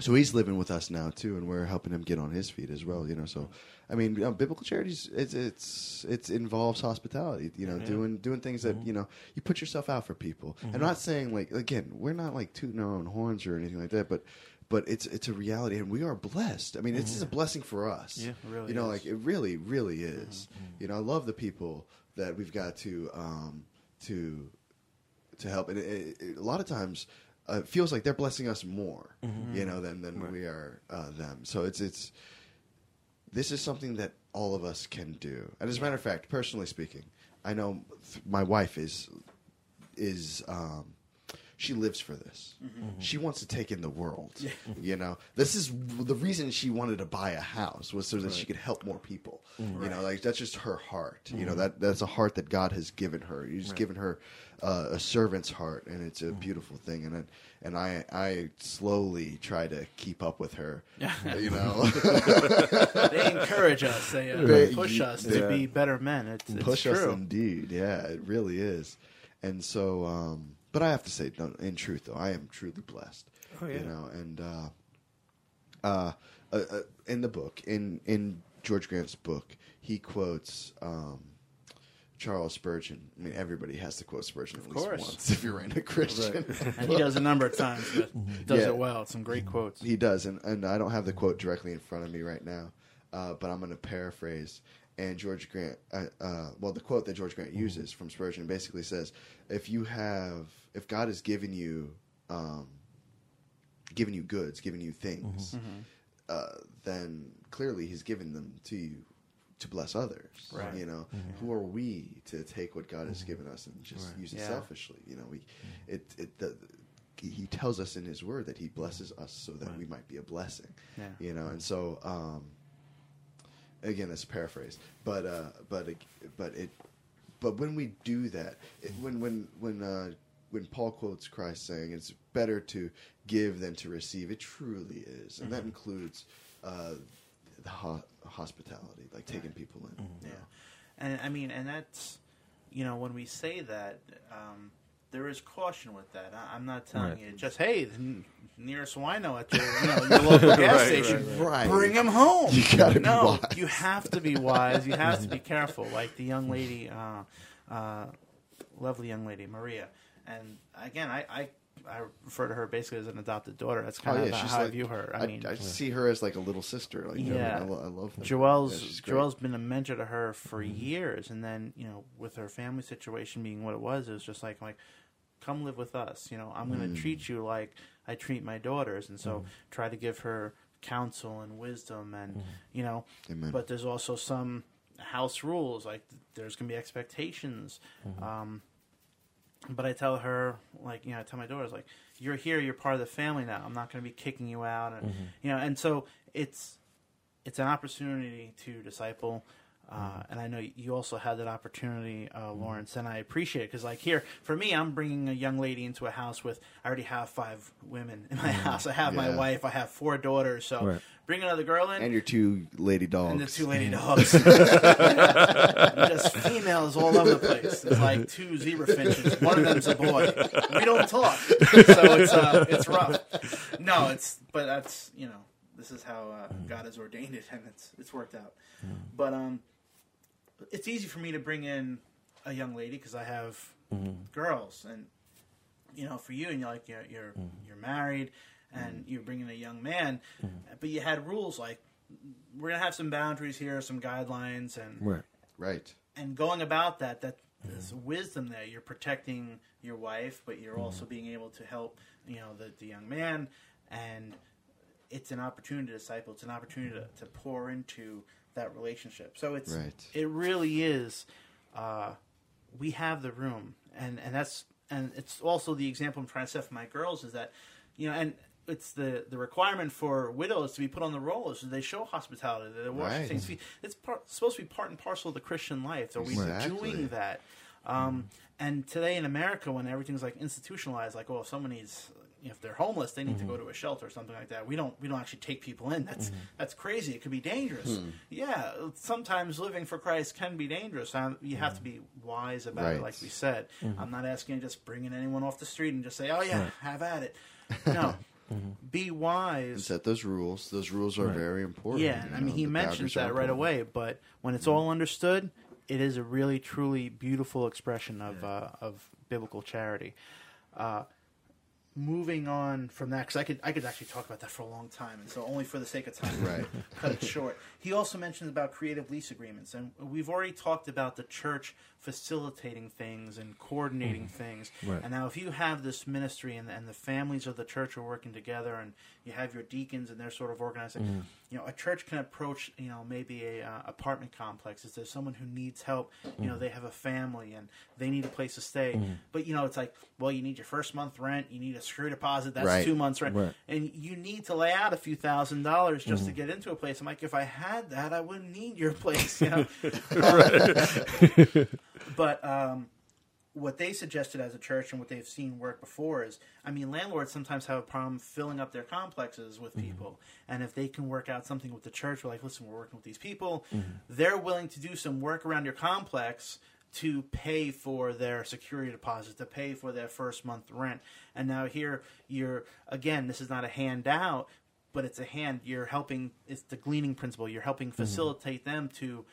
so he's living with us now too, and we're helping him get on his feet as well. You know, so I mean, you know, biblical charities it's it's it's involves hospitality. You know, doing doing things that mm-hmm. you know you put yourself out for people. I'm mm-hmm. not saying like again, we're not like tooting our own horns or anything like that, but. But it's it's a reality, and we are blessed. I mean, this is a mm-hmm. blessing for us. Yeah, it really you know, is. like it really, really is. You know, I love the people that we've got to um, to to help. And it, it, a lot of times, uh, it feels like they're blessing us more, you know, than than we are uh, them. So it's it's this is something that all of us can do. And as a matter of fact, personally speaking, I know th- my wife is is um, she lives for this. She wants to take in the world. You know, this is the reason she wanted to buy a house was so that she could help more people. You know, like that's just her heart. You know, that that's a heart that God has given her. He's given her uh, a servant's heart, and it's a beautiful thing. And it, and I I slowly try to keep up with her. You know, They encourage us. They uh, They- push us they- to be better men. It's, it's push true. us indeed. Yeah, it really is. And so, um, but I have to say, no, in truth, though, I am truly blessed. Oh, yeah. You know, and uh, uh, uh, in the book, in in George Grant's book, he quotes um, Charles Spurgeon. I mean, everybody has to quote Spurgeon at least course. once if you're in a Christian. And he does a number of times, but does Yeah. it well. Some great quotes. He does, and, and I don't have the quote directly in front of me right now, uh, but I'm going to paraphrase. And George Grant, uh, uh, well, the quote that George Grant uses from Spurgeon basically says, "If you have, if God has given you, um, given you goods, given you things, uh, then clearly He's given them to you to bless others. Right. You know, who are we to take what God has given us and just use it Yeah. selfishly? You know, we, it, it, the, he tells us in his word that he blesses us so that we might be a blessing. Yeah. You know, and so um, again, that's a paraphrase, but uh, but but it but when we do that, it, when when when uh, when Paul quotes Christ saying it's better to give than to receive, it truly is, and that includes uh, the ho- hospitality, like taking people in. Yeah, and I mean, and that's you know when we say that, um, there is caution with that. I, I'm not telling Right. you just hey, the n- nearest wino at your you know your local gas Right, station, right. bring him home. You gotta be no, wise. you have to be wise. You have to be careful. Like the young lady, uh, uh, lovely young lady Maria, and again, I. I I refer to her basically as an adopted daughter. That's Oh kind of yeah, she's how like I view her. I, mean, I see her as like a little sister. Like, you know, Yeah. I, lo- I love her. Joelle's yeah, Joelle's been a mentor to her for years, and then you know, with her family situation being what it was, it was just like like, come live with us. You know, I'm going Mm. to treat you like I treat my daughters, and so try to give her counsel and wisdom, and you know, Amen. but there's also some house rules like there's going to be expectations. Um, but I tell her, like, you know, I tell my daughters, like, you're here, you're part of the family now. I'm not going to be kicking you out, and you know, and so it's it's an opportunity to disciple. Uh, and I know you also had that opportunity, uh, Lawrence, and I appreciate it because, like, here for me, I'm bringing a young lady into a house with I already have five women in my house. I have my wife, I have four daughters, so Right. bring another girl in, and your two lady dogs. and the two lady dogs. Just females all over the place. It's like two zebra finches. One of them's a boy. We don't talk, so it's uh, it's rough. No, it's but that's you know this is how uh, God has ordained it, and it's it's worked out. But um, it's easy for me to bring in a young lady because I have mm-hmm. girls, and you know, for you, and you're like you're you're, mm-hmm. you're married, and mm-hmm. you're bringing a young man, but you had rules like we're gonna have some boundaries here, some guidelines, and Right. right. and going about that, that there's wisdom there. You're protecting your wife, but you're also being able to help, you know, the, the young man, and it's an opportunity to disciple. It's an opportunity to, to pour into that relationship. So it's Right. it really is uh, we have the room, and and that's and it's also the example I'm trying to set for my girls is that, you know, and it's the the requirement for widows to be put on the roll is they show hospitality, they wash Right. things. It's part, supposed to be part and parcel of the Christian life. Are we Exactly. doing that? Um, And today in America, when everything's like institutionalized, like, oh, if someone needs, if they're homeless, they need to go mm-hmm. to a shelter or something like that. We don't, we don't actually take people in. That's mm-hmm. that's crazy. It could be dangerous. Hmm. Yeah, sometimes living for Christ can be dangerous. You have to mm-hmm. be wise about Right. it, like we said. I'm not asking just bringing anyone off the street and just say, oh yeah, have at it. No, be wise. Set those rules. Those rules are very important. Yeah, you I mean, know, he mentions that right important. away, but when it's all understood, it is a really, truly beautiful expression of uh, of biblical charity. Uh, moving on from that, because I could I could actually talk about that for a long time, and so only for the sake of time, Right. cut it short. He also mentions about creative lease agreements, and we've already talked about the church facilitating things and coordinating mm-hmm. things. Right. And now, if you have this ministry and, and the families of the church are working together, and you have your deacons and they're sort of organizing, mm-hmm. you know, a church can approach, you know, maybe a uh, apartment complex. If there's someone who needs help, you know, mm-hmm. they have a family and they need a place to stay, but you know, it's like, well, you need your first month rent, you need a security deposit, that's Right. two months rent, Right. and you need to lay out a few thousand dollars just to mm. get into a place. I'm like, if I had that, I wouldn't need your place, you know. but um, what they suggested as a church and what they've seen work before is, I mean, landlords sometimes have a problem filling up their complexes with mm-hmm. people, and if they can work out something with the church, we're like, listen, we're working with these people, mm-hmm. they're willing to do some work around your complex to pay for their security deposit, to pay for their first month rent, and now here you're again, this is not a handout. But it's a hand. You're helping. It's the gleaning principle. You're helping mm-hmm. facilitate them to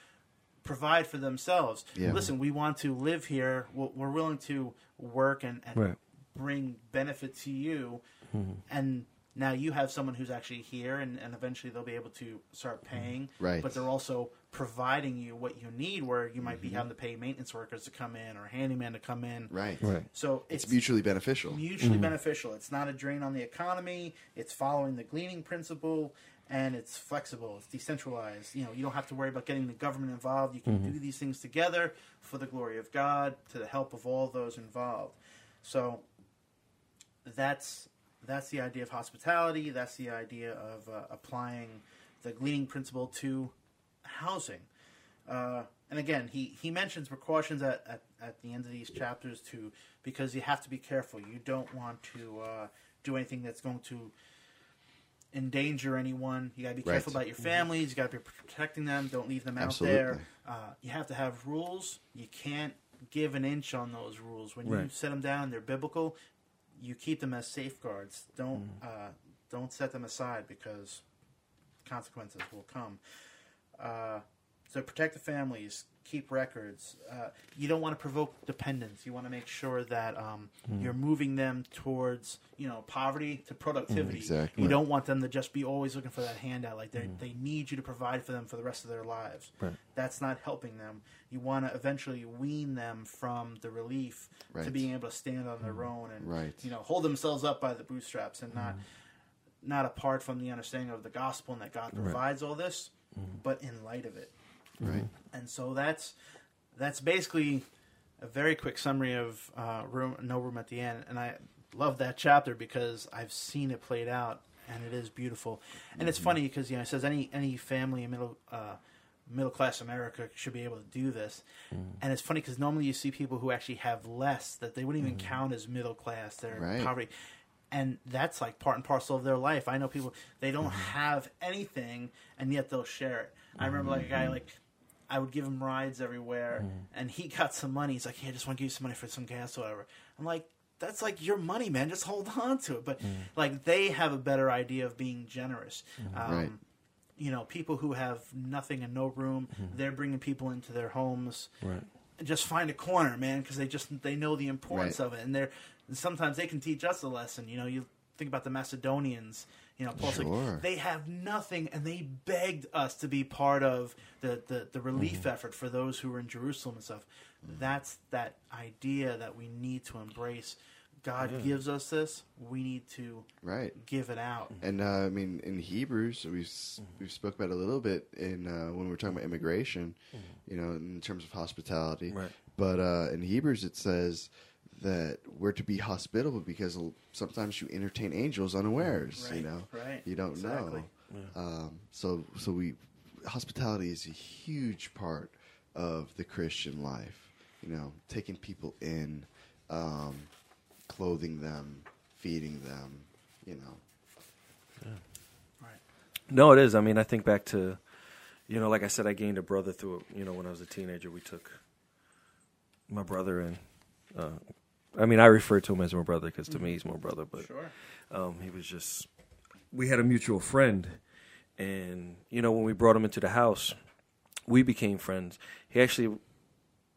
provide for themselves. Yeah. Listen, we want to live here. We're willing to work and, and Right. bring benefit to you. Mm-hmm. And now you have someone who's actually here, and, and eventually they'll be able to start mm-hmm. paying. Right. But they're also providing you what you need, where you might be mm-hmm. having to pay maintenance workers to come in or handyman to come in. Right. Right. So it's, It's mutually beneficial. mutually mm-hmm. beneficial. It's not a drain on the economy. It's following the gleaning principle, and it's flexible. It's decentralized. You know, you don't have to worry about getting the government involved. You can do these things together for the glory of God, to the help of all those involved. So that's that's the idea of hospitality. That's the idea of uh, applying the gleaning principle to housing. Uh, and again, he, he mentions precautions at, at, at the end of these chapters too, because you have to be careful. You don't want to uh, do anything that's going to endanger anyone. You got to be careful Right. about your families. You got to be protecting them. Don't leave them out there. Uh, you have to have rules. You can't give an inch on those rules. When you set them down, they're biblical. You keep them as safeguards. Don't uh, don't set them aside because consequences will come. Uh, so protect the families, keep records. Uh, you don't want to provoke dependence. You want to make sure that um, hmm. you're moving them towards you know poverty to productivity. Hmm, exactly. You don't want them to just be always looking for that handout. Like they hmm. they need you to provide for them for the rest of their lives. Right. That's not helping them. You want to eventually wean them from the relief to being able to stand on their own and Right. you know hold themselves up by the bootstraps and not not apart from the understanding of the gospel and that God provides all this, but in light of it. Right. Mm-hmm. And so that's that's basically a very quick summary of uh, room, no room at the inn. And I love that chapter because I've seen it played out, and it is beautiful. And it's mm-hmm. funny because you know it says any any family in middle uh, middle class America should be able to do this. Mm-hmm. And it's funny because normally you see people who actually have less that they wouldn't even count as middle class. They're Right. poverty. And that's like part and parcel of their life. I know people they don't have anything, and yet they'll share it. I remember like a guy like I would give him rides everywhere, mm-hmm. and he got some money. He's like, "Hey, I just want to give you some money for some gas or whatever." I'm like, "That's like your money, man. Just hold on to it." But mm-hmm. like they have a better idea of being generous. Mm-hmm. Um, Right. You know, people who have nothing and no room, they're bringing people into their homes. Right. Just find a corner, man, because they just they know the importance Right. of it, and they're and sometimes they can teach us a lesson. You know, you think about the Macedonians. You know, Paul's Sure. like they have nothing, and they begged us to be part of the the, the relief Mm-hmm. effort for those who were in Jerusalem and stuff. That's that idea that we need to embrace God gives us this, we need to Right. give it out. And uh, I mean, in Hebrews, we've s we spoke about it a little bit in uh, when we were talking about immigration, you know, in terms of hospitality. Right. But uh, in Hebrews, it says that we're to be hospitable because sometimes you entertain angels unawares. You know, right, you don't exactly. know. Um, so, so we hospitality is a huge part of the Christian life. You know, taking people in, um, clothing them, feeding them. You know. Right. No, it is. I mean, I think back to, you know, like I said, I gained a brother through, you know, when I was a teenager. We took my brother in. Uh, I mean, I refer to him as my brother because to me he's my brother, but Sure. um, he was just. We had a mutual friend, and you know, when we brought him into the house, we became friends. He actually,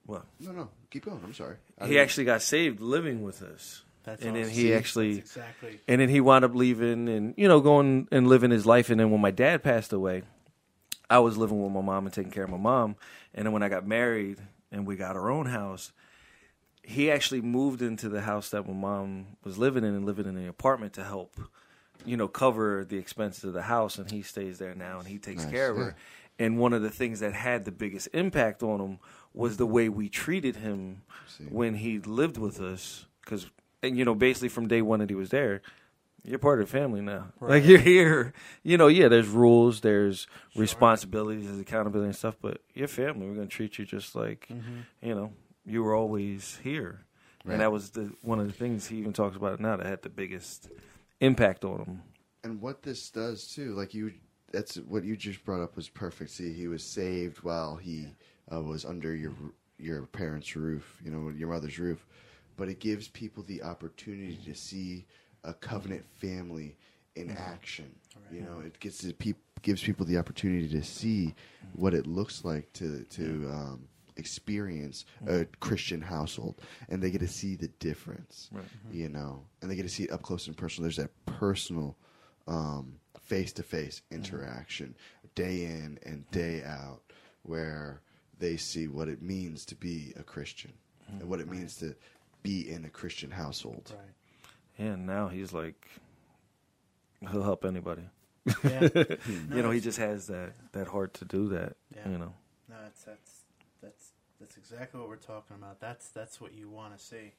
well, No, no, keep going. I'm sorry. I he didn't- actually got saved living with us, That's and then he See? actually That's exactly. and then he wound up leaving and you know going and living his life and then when my dad passed away i was living with my mom and taking care of my mom and then when i got married and we got our own house he actually moved into the house that my mom was living in and living in the apartment to help you know cover the expenses of the house and he stays there now and he takes Nice, care of her. And one of the things that had the biggest impact on him was the way we treated him See. when he lived with us because and you know basically from day one that he was there you're part of the family now. Like you're here. You know yeah there's rules there's responsibilities there's accountability and stuff but your family. We're going to treat you just like mm-hmm. you know you were always here Right. and that was the one of the things he even talks about now that had the biggest impact on him and what this does too, like you, that's what you just brought up was perfect. See, he was saved while he uh, was under your your parents' roof, you know, your mother's roof. But it gives people the opportunity to see a covenant family in action. You know, it gets the peop- gives people the opportunity to see what it looks like to to um, experience a mm-hmm. Christian household, and they get to see the difference. Mm-hmm. You know, and they get to see it up close and personal. There's that personal face to face interaction, day in and day mm-hmm. out, where they see what it means to be a Christian and what it means to be in a Christian household. Right. and now he's like he'll help anybody Yeah. you know he just has that that heart to do that Yeah. you know No, that's that's that's that's exactly what we're talking about. That's that's what you want to see,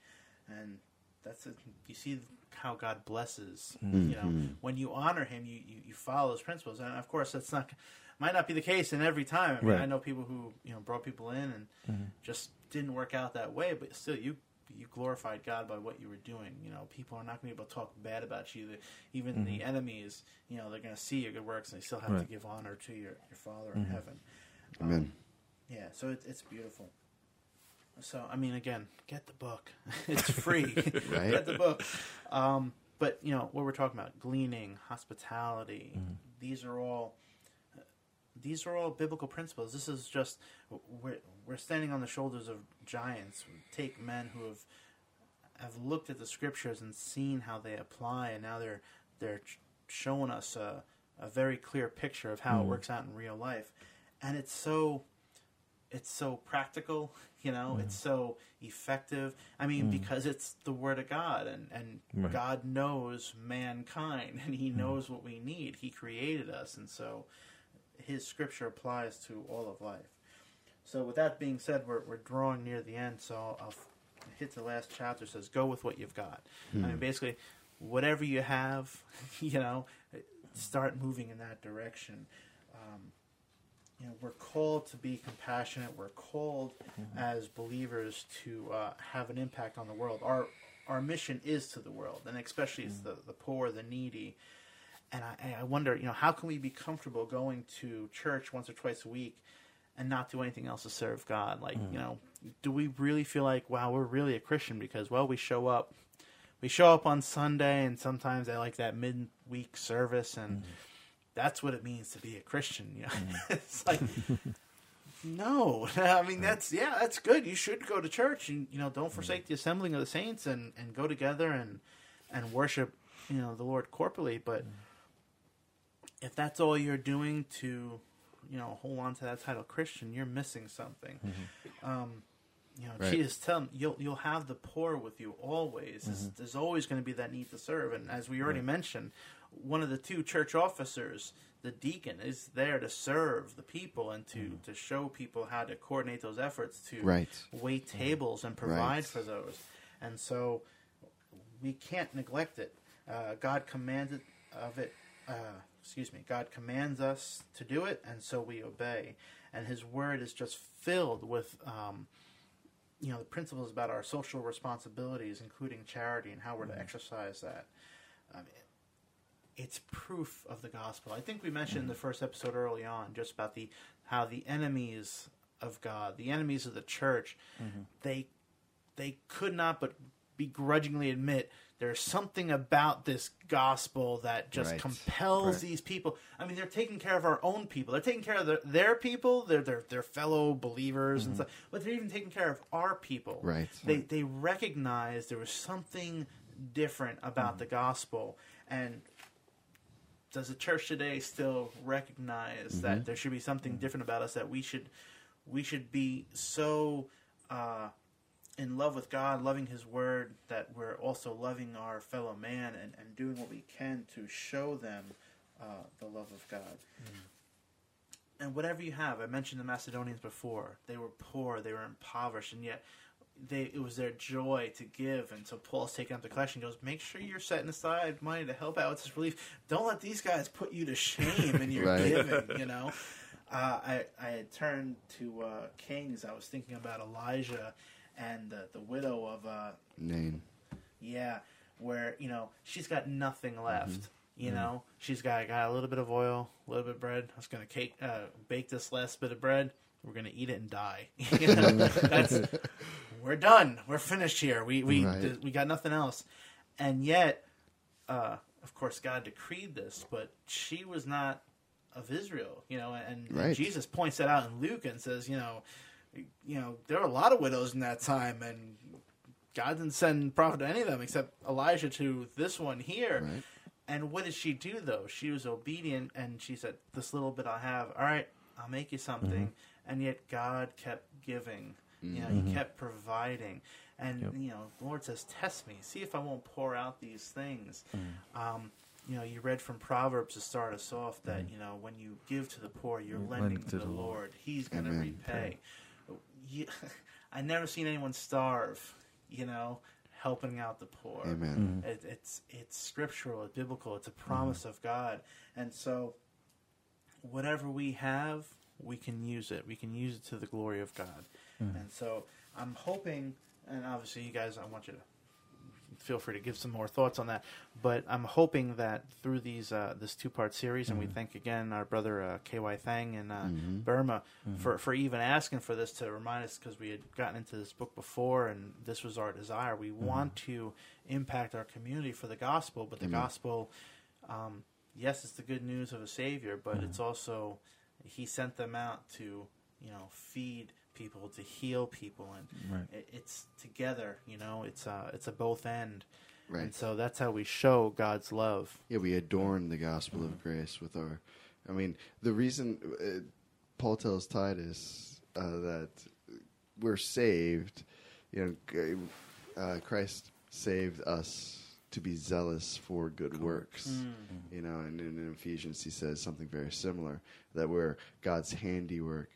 and that's it. you see how God blesses. Mm-hmm. You know, when you honor Him, you, you you follow His principles, and of course, that's not might not be the case in every time. I mean, Right. I know people who you know brought people in and Mm-hmm. just didn't work out that way, but still, you you glorified God by what you were doing. You know, people are not going to be able to talk bad about you. The- Even the enemies, you know, they're going to see your good works, and they still have Mm-hmm. Right. Mm-hmm. to give honor to your your Father in heaven. Amen. Yeah, so it, it's beautiful. So I mean, again, get the book. it's free. Right. Get the book. Um, but you know what we're talking about: gleaning, hospitality. These are all. These are all biblical principles. This is just we're we're standing on the shoulders of giants. We take men who have have looked at the scriptures and seen how they apply, and now they're they're showing us a, a very clear picture of how it works out in real life, and it's so it's so practical, you know, mm. it's so effective. I mean, mm. because it's the word of God and, and Right. God knows mankind and he mm. knows what we need. He created us and so his scripture applies to all of life. So with that being said, we're, we're drawing near the end, so I'll, I'll hit the last chapter says go with what you've got. I mean basically whatever you have, you know, start moving in that direction um, you know, we're called to be compassionate. We're called mm-hmm. as believers to uh, have an impact on the world. Our our mission is to the world, and especially it's mm. the the poor, the needy. And I, I wonder, you know, how can we be comfortable going to church once or twice a week and not do anything else to serve God? Like, mm. you know, do we really feel like, wow, we're really a Christian because, well, we show up, we show up on Sunday, and sometimes I like that midweek service, and mm-hmm. That's what it means to be a Christian. You know, it's like, no, I mean that's yeah, that's good. You should go to church, and you know, don't forsake the assembling of the saints, and and go together and and worship, you know, the Lord corporately. But if that's all you're doing to, you know, hold on to that title Christian, you're missing something. Um, you know, Right. Jesus tell them you'll you'll have the poor with you always. Mm-hmm. there's always going to be that need to serve, and as we already mentioned, one of the two church officers, the deacon, is there to serve the people and to to show people how to coordinate those efforts to. Right. wait tables and provide Right. for those, and so we can't neglect it. Uh, God commanded of it. Uh, excuse me. God commands us to do it, and so we obey. And His Word is just filled with, um, you know, the principles about our social responsibilities, including charity, and how we're to exercise that. Um, it's proof of the gospel. I think we mentioned in the first episode early on just about the how the enemies of God, the enemies of the church, they they could not but begrudgingly admit there's something about this gospel that just Right. compels Right. these people. I mean, they're taking care of our own people. They're taking care of their, their people, their, their their fellow believers and stuff. But they're even taking care of our people. Mm-hmm. Right. They they recognized there was something different about Mm-hmm. the gospel, and does the church today still recognize Mm-hmm. that there should be something different about us that we should we should be so uh, in love with God, loving His Word, that we're also loving our fellow man and, and doing what we can to show them uh, the love of God. And whatever you have, I mentioned the Macedonians before. They were poor, they were impoverished, and yet they it was their joy to give. And so Paul's taking up the collection. Goes, make sure you're setting aside money to help out with this relief. Don't let these guys put you to shame in your Right. giving. You know, uh, I I had turned to uh, Kings. I was thinking about Elijah and the the widow of uh, Name. yeah, where you know she's got nothing left. You know, she's got got a little bit of oil, a little bit of bread. I was gonna cake, uh, bake this last bit of bread. We're gonna eat it and die. You know, That's we're done. We're finished here. We we Right. we got nothing else. And yet, uh, of course, God decreed this, but she was not of Israel. You know, and, and Jesus points that out in Luke and says, you know, you know, there were a lot of widows in that time, and God didn't send prophet to any of them except Elijah to this one here. Right. And what did she do though? She was obedient and she said, This little bit I have, all right, I'll make you something. And yet God kept giving. You know, he kept providing. And you know, the Lord says, Test me, see if I won't pour out these things. Um, you know, you read from Proverbs to start us off that, you know, when you give to the poor, you're lending to, the Lord. He's gonna repay. You, I never seen anyone starve, you know, helping out the poor. Amen. It, it's it's scriptural, it's biblical, it's a promise of God, and so whatever we have, we can use it. We can use it to the glory of God, and so I'm hoping, and obviously you guys, I want you to feel free to give some more thoughts on that. But I'm hoping that through these uh, this two part series, and we thank again our brother uh, K.Y. Thang in uh, Burma for for even asking for this to remind us because we had gotten into this book before, and this was our desire. We want to impact our community for the gospel, but the gospel, um, yes, it's the good news of a savior, but it's also he sent them out to you know feed people to heal people and Right. it, it's together you know it's a it's a both end Right. and so that's how we show god's love Yeah, we adorn the gospel of grace with our. I mean, the reason uh, Paul tells Titus uh, that we're saved, you know, uh, Christ saved us to be zealous for good works. You know, and in Ephesians he says something very similar that we're God's handiwork,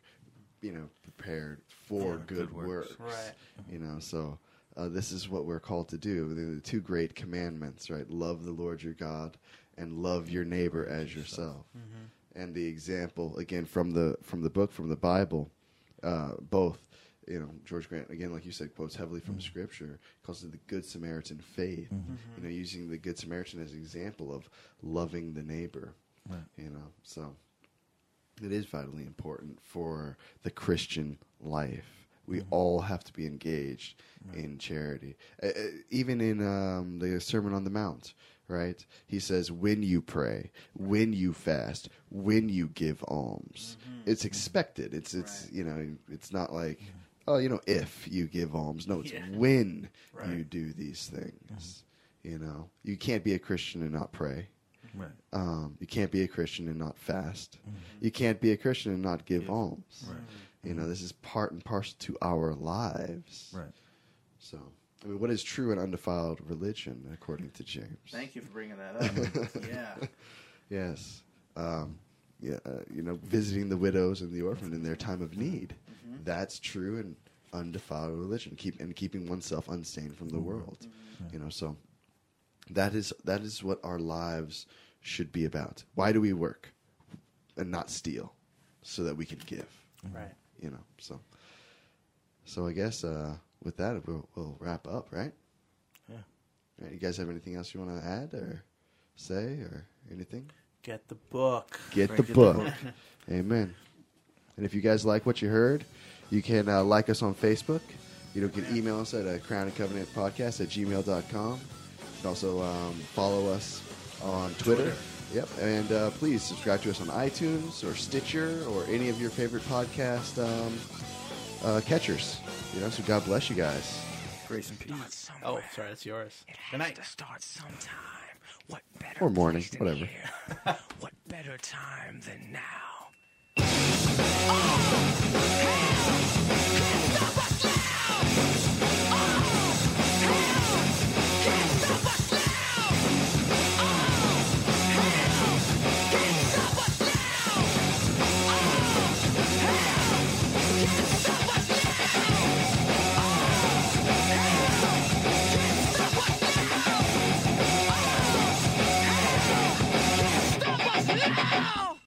you know, prepared for Yeah, good, good works. works. Right. You know, so uh, this is what we're called to do. The, the two great commandments, right? Love the Lord your God and love your neighbor as yourself. And the example again from the from the book from the Bible, uh, both. You know, George Grant again, like you said, quotes heavily from Scripture. Calls it the Good Samaritan faith. You know, using the Good Samaritan as an example of loving the neighbor. Right. You know, so it is vitally important for the Christian life. We all have to be engaged in charity. Uh, uh, even in um, the Sermon on the Mount, right? He says, when you pray, when you fast, when you give alms. It's expected. It's, it's Right. you know, it's not like, oh, you know, if you give alms. No, it's Yeah. when you do these things. You know, you can't be a Christian and not pray. Right. Um, you can't be a Christian and not fast. You can't be a Christian and not give alms. Right. You know, this is part and parcel to our lives. Right. So, I mean, what is true and undefiled religion, according to James? Thank you for bringing that up. yeah. Yes. Um, yeah, uh, you know, visiting the widows and the orphan in their time of need. That's true and undefiled religion. Keep and keeping oneself unstained from the world. You know, so that is that is what our lives should be about. Why do we work and not steal, so that we can give? Right. You know, so so I guess uh, with that we'll, we'll wrap up, right? Yeah. Right, you guys have anything else you want to add or say or anything? Get the book. Get the get the book. book. Amen. And if you guys like what you heard, you can uh, like us on Facebook. You know, you can email us at uh, Crown and Covenant Podcast at gmail.com. You can also um, follow us on Twitter. Twitter. Yep. And uh, please subscribe to us on iTunes or Stitcher or any of your favorite podcast um, uh, catchers. You know, so God bless you guys. Grace and peace. Oh, sorry, that's yours. It Good night. to start sometime. What better Or morning, place than whatever. what better time than now?